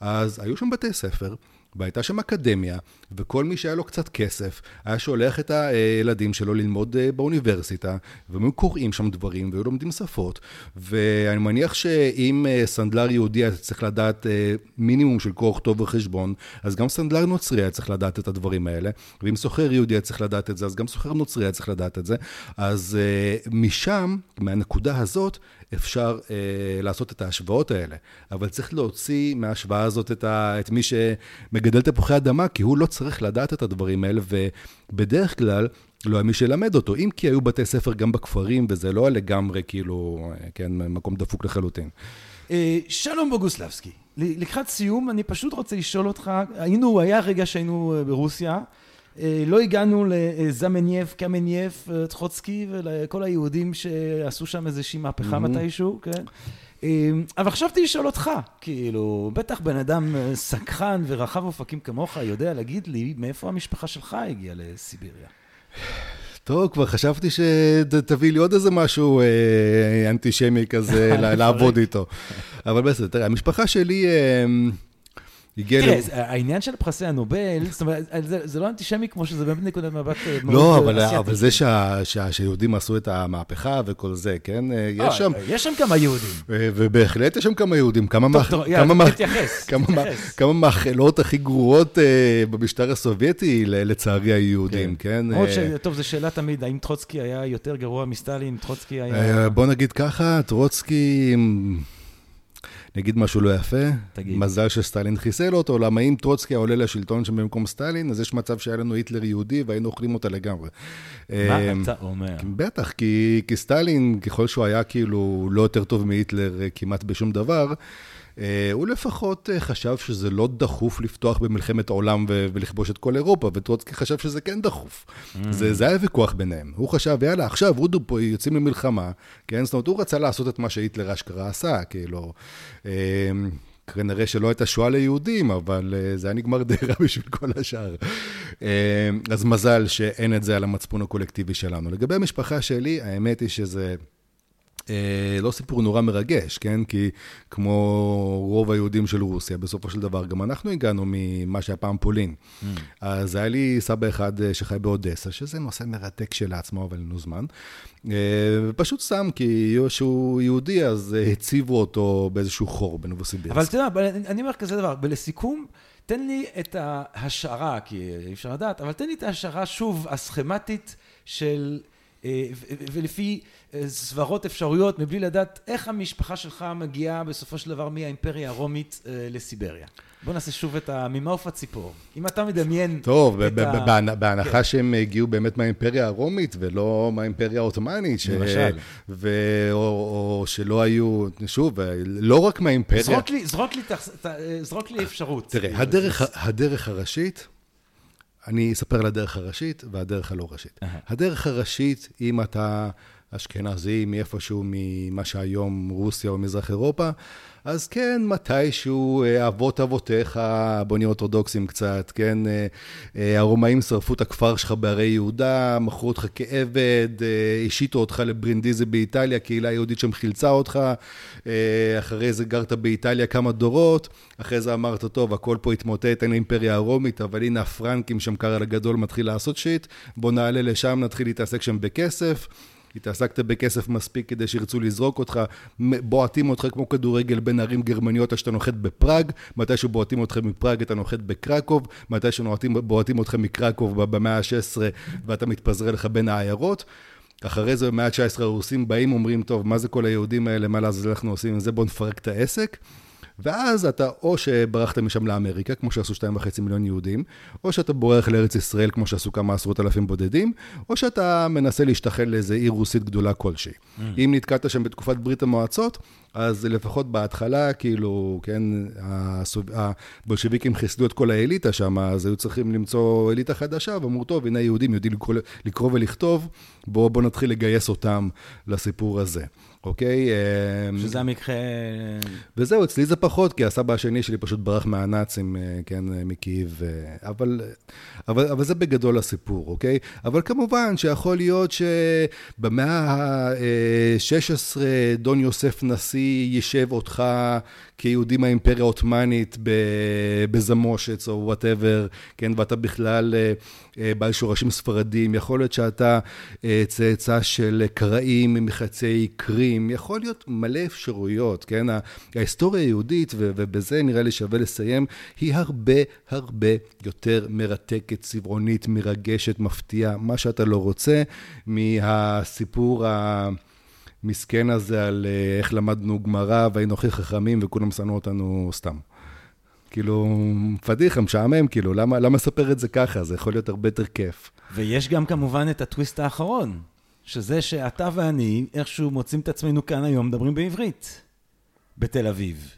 אז היו שם בתי ספר. והייתה שם אקדמיה, וכל מי שהיה לו קצת כסף, היה שולח את הילדים שלו ללמוד אה, באוניברסיטה, והם היו קוראים שם דברים, והיו לומדים שפות, ואני מניח שאם אה, סנדלר יהודי היה צריך לדעת אה, מינימום של קרוא וכתוב וחשבון, אז גם סנדלר נוצרי היה צריך לדעת את הדברים האלה, ואם סוחר יהודי היה צריך לדעת את זה, אז גם סוחר נוצרי היה צריך לדעת את זה. אז משם, מהנקודה הזאת, אפשר אה, לעשות את ההשוואות האלה, אבל צריך להוציא מההשוואה הזאת את, ה, את מי שמגדל תפוחי אדמה, כי הוא לא צריך לדעת את הדברים האלה, ובדרך כלל לא היה מי שילמד אותו, אם כי היו בתי ספר גם בכפרים, וזה לא היה לגמרי כאילו, אה, כן, מקום דפוק לחלוטין. אה, שלום בוגוסלבסקי, לקראת סיום אני פשוט רוצה לשאול אותך, היינו, היה רגע שהיינו אה, ברוסיה, לא הגענו לזינובייב, קמנייב, אה, טרוצקי ולכל היהודים שעשו שם איזושהי מהפכה מהמם. מתישהו, כן? אה, אבל חשבתי לשאול אותך, כאילו, בטח בן אדם אה, סקחן ורחב אופקים כמוך יודע להגיד לי מאיפה המשפחה שלך הגיעה לסיביריה. טוב, כבר חשבתי שתביא לי עוד איזה משהו אה, אנטישמי כזה [laughs] לעבוד איתו. אבל בסדר, תראה, המשפחה שלי אה. תראה, ל- זה- העניין של פרסי הנובל, זאת אומרת, זה, זה לא אנטישמי כמו שזה באמת נקודת מבט אה, מאוד לא, אה, אבל, זה שה, שה, שהיהודים עשו את המהפכה וכל זה, כן? אה, אה, יש שם, יש שם כמה יהודים. אה, ובהחלט יש שם כמה יהודים, כמה, טוב, מאכ- טוב, יאללה, כמה, מאכ- [laughs] תתייחס, כמה, מאכ- תתייחס. כמה מהאכלות הכי גרועות אה, במשטר הסובייטי, לצערי היהודים, כן? למרות אה, ש... טוב, זו שאלה תמיד, האם טרוצקי היה יותר גרוע מסטלין? טרוצקי היה... אה, בוא נגיד ככה, טרוצקי, נגיד משהו לא יפה, תגיד. מזל שסטלין חיסל אותו, למה אם טרוצקי עולה לשלטון שם במקום סטלין, אז יש מצב שהיה לנו היטלר יהודי והיינו אוכלים אותה לגמרי. מה אה, אתה אומר? בטח, כי, כי סטלין, ככל שהוא היה כאילו לא יותר טוב מהיטלר אה, כמעט בשום דבר, הוא לפחות אה, חשב שזה לא דחוף לפתוח במלחמת העולם ולכבוש את כל אירופה, וטרוצקי חשב שזה כן דחוף. זה, זה היה ויכוח ביניהם. הוא חשב, יאללה, עכשיו רודו פה יוצאים למלחמה, כן? זאת אומרת, הוא רצה לעשות את מה שהיטלר אשכרה עשה, כאילו... אה, כנראה שלא הייתה שואה ליהודים, אבל אה, זה היה נגמר די רע [laughs] בשביל כל השאר. אה, אז מזל שאין את זה על המצפון הקולקטיבי שלנו. לגבי המשפחה שלי, האמת היא שזה... אה, לא סיפור נורא מרגש, כן? כי כמו רוב היהודים של רוסיה, בסופו של דבר, גם אנחנו הגענו ממה שהיה פעם פולין. אז היה לי סבא אחד אה, שחי באודסה, שזה נושא מרתק כשלעצמו, אבל אין לו זמן. אה, ופשוט סתם, כי שהוא יהודי, אז הציבו אותו באיזשהו חור בנובוסיבירסק. אבל אתה יודע, אני אומר כזה דבר, ולסיכום, תן לי את ההשערה, כי אי אפשר לדעת, אבל תן לי את ההשערה, שוב, הסכמטית של... אה, ולפי אה, סברות אפשרויות, מבלי לדעת איך המשפחה שלך מגיעה בסופו של דבר מהאימפריה הרומית אה, לסיבריה. בוא נעשה שוב את ה... ממעוף הציפור. אם אתה מדמיין... טוב, ב- ה- בהנחה כן. שהם הגיעו באמת מהאימפריה הרומית ולא מהאימפריה העות'מאנית, ש- למשל. ו- או, או שלא היו, שוב, לא רק מהאימפריה. זרוק לי, זרוק לי, תח- זרוק לי אפשרות. תראה, הדרך, הדרך הראשית, אני אספר על הדרך הראשית והדרך הלא ראשית. הדרך הראשית, אם אתה אשכנזי מאיפשהו ממה שהיום רוסיה או מזרח אירופה, אז כן, מתישהו אה, אבות אבותיך, בוא נהיה אורתודוקסים קצת, כן, אה, אה, הרומאים שרפו את הכפר שלך בהרי יהודה, מכרו אותך כעבד, השיתו אותך לברינדיזי באיטליה, קהילה יהודית שם חילצה אותך, אחרי זה גרת באיטליה כמה דורות, אחרי זה אמרת, טוב, הכל פה התמוטט, אין האימפריה הרומית, אבל הנה הפרנקים שם קרל הגדול מתחיל לעשות שיט, בוא נעלה לשם, נתחיל להתעסק שם בכסף. התעסקת בכסף מספיק כדי שירצו לזרוק אותך, בועטים אותך כמו כדורגל בין ערים גרמניות שאתה נוחת בפראג, מתי שבועטים אותך מפראג אתה נוחת בקרקוב, מתי שבועטים אותך מקרקוב במאה ה-16 ואתה מתפזר לך בין העיירות. אחרי זה במאה ה-19 הרוסים באים, אומרים, טוב, מה זה כל היהודים האלה, מה לעזאזל אנחנו עושים עם זה, בואו נפרק את העסק. ואז אתה או שברחת משם לאמריקה, כמו שעשו שתיים וחצי מיליון יהודים, או שאתה בורח לארץ ישראל, כמו שעשו כמה עשרות אלפים בודדים, או שאתה מנסה להשתחל לאיזה עיר רוסית גדולה כלשהי. Mm. אם נתקעת שם בתקופת ברית המועצות, אז לפחות בהתחלה, כאילו, כן, הבולשביקים חיסלו את כל האליטה שם, אז היו צריכים למצוא אליטה חדשה, ואמרו, טוב, הנה היהודים יודעים לקרוא, לקרוא ולכתוב, בואו בוא נתחיל לגייס אותם לסיפור הזה. אוקיי? אמ, שזה המקרה... וזהו, אצלי זה פחות, כי הסבא השני שלי פשוט ברח מהנאצים, אה, כן, אה, מקייב, אה, אבל, אבל, אבל זה בגדול הסיפור, אוקיי? אבל כמובן שיכול להיות שבמאה ה-16 דון יוסף נשיא יישב אותך כיהודי מהאימפריה העות'מאנית בזמושץ או whatever, כן, ואתה בכלל בעל שורשים ספרדים, יכול להיות שאתה צאצא של קראים מחצי קרי. אחרים, יכול להיות מלא אפשרויות, כן? ההיסטוריה היהודית, ובזה נראה לי שווה לסיים, היא הרבה הרבה יותר מרתקת, צבעונית, מרגשת, מפתיעה, מה שאתה לא רוצה, מהסיפור ה... מסכן הזה על אה, איך למדנו גמרא והיינו הכי חכמים וכולם שנאו אותנו סתם. כאילו, פדיחה, משעמם, כאילו, למה, למה לספר את זה ככה? זה יכול להיות הרבה יותר כיף. ויש גם כמובן את הטוויסט האחרון, שזה שאתה ואני איכשהו מוצאים את עצמנו כאן היום מדברים בעברית, בתל אביב.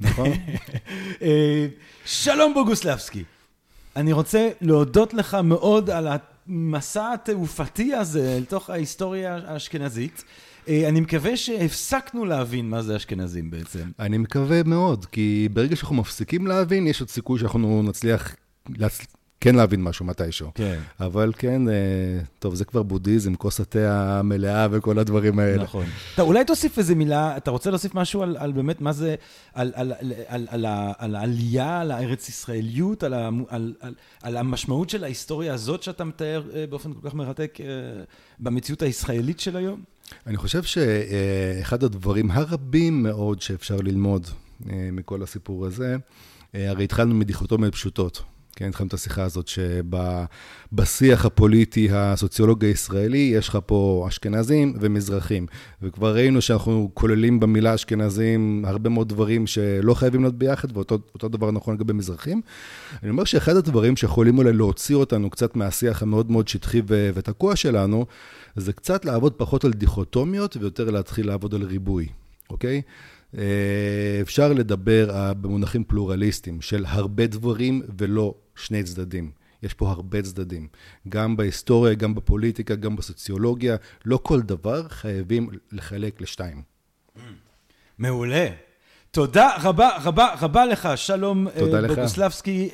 נכון? [laughs] אה, שלום בוגוסלבסקי. אני רוצה להודות לך מאוד על המסע התעופתי הזה אל תוך ההיסטוריה האשכנזית. אה, אני מקווה שהפסקנו להבין מה זה אשכנזים בעצם. אני מקווה מאוד, כי ברגע שאנחנו מפסיקים להבין, יש עוד סיכוי שאנחנו נצליח כן להבין משהו מתישהו. כן. אבל כן, אה, טוב, זה כבר בודהיזם, כוס התה המלאה וכל הדברים האלה. נכון. אתה אולי תוסיף איזה מילה, אתה רוצה להוסיף משהו על, על באמת מה זה, על, על, על, על, על, על העלייה, על הארץ-ישראליות, על, על, על, על המשמעות של ההיסטוריה הזאת שאתה מתאר אה, באופן כל כך מרתק אה, במציאות הישראלית של היום? אני חושב שאחד הדברים הרבים מאוד שאפשר ללמוד מכל הסיפור הזה, הרי התחלנו מדיכוטומיות פשוטות. כן, התחלנו את השיחה הזאת שבשיח הפוליטי הסוציולוג הישראלי, יש לך פה אשכנזים ומזרחים. וכבר ראינו שאנחנו כוללים במילה אשכנזים הרבה מאוד דברים שלא חייבים להיות ביחד, ואותו דבר נכון לגבי מזרחים. אני אומר שאחד הדברים שיכולים אולי להוציא אותנו קצת מהשיח המאוד מאוד שטחי ותקוע שלנו, זה קצת לעבוד פחות על דיכוטומיות ויותר להתחיל לעבוד על ריבוי, אוקיי? אה, אפשר לדבר אה, במונחים פלורליסטיים של הרבה דברים ולא שני צדדים. יש פה הרבה צדדים, גם בהיסטוריה, גם בפוליטיקה, גם בסוציולוגיה. לא כל דבר חייבים לחלק לשתיים. מעולה. תודה רבה רבה רבה לך, שלום תודה בוגוסלבסקי,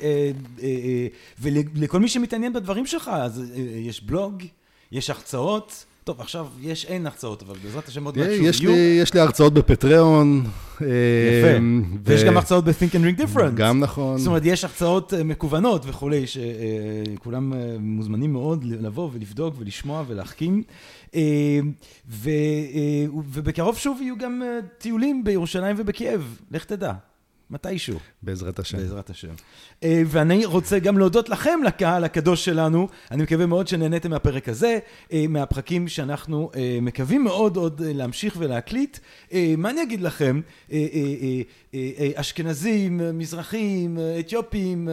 ולכל מי שמתעניין בדברים שלך, אז יש בלוג, יש הרצאות. טוב, עכשיו יש אין הרצאות, אבל בעזרת השם עוד מעט שוב לי, יש לי הרצאות בפטריאון. יפה. אה, ויש גם הרצאות ב-Think and Ring Different. גם נכון. זאת אומרת, יש הרצאות אה, מקוונות וכולי, שכולם אה, מוזמנים מאוד לבוא ולבדוק ולשמוע ולהחכים. ובקרוב שוב יהיו גם טיולים בירושלים ובקייב, לך תדע. מתישהו. בעזרת השם. בעזרת השם. אה, ואני רוצה גם להודות לכם, לקהל הקדוש שלנו. אני מקווה מאוד שנהניתם מהפרק הזה, אה, מהפרקים שאנחנו אה, מקווים מאוד עוד להמשיך ולהקליט. מה אני אגיד לכם? אשכנזים, מזרחים, אתיופים,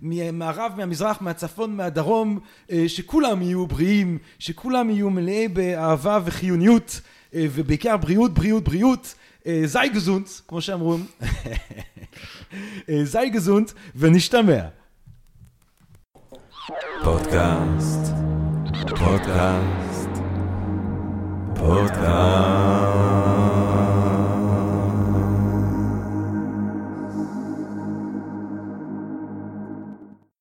מהמערב, מהמזרח, מהצפון, מהדרום, שכולם יהיו בריאים, שכולם יהיו מלאי באהבה וחיוניות, ובעיקר בריאות, בריאות, בריאות. sei gesund, כמו שאמרו, sei gesund ונשתמע. פודקאסט, פודקאסט, פודקאסט.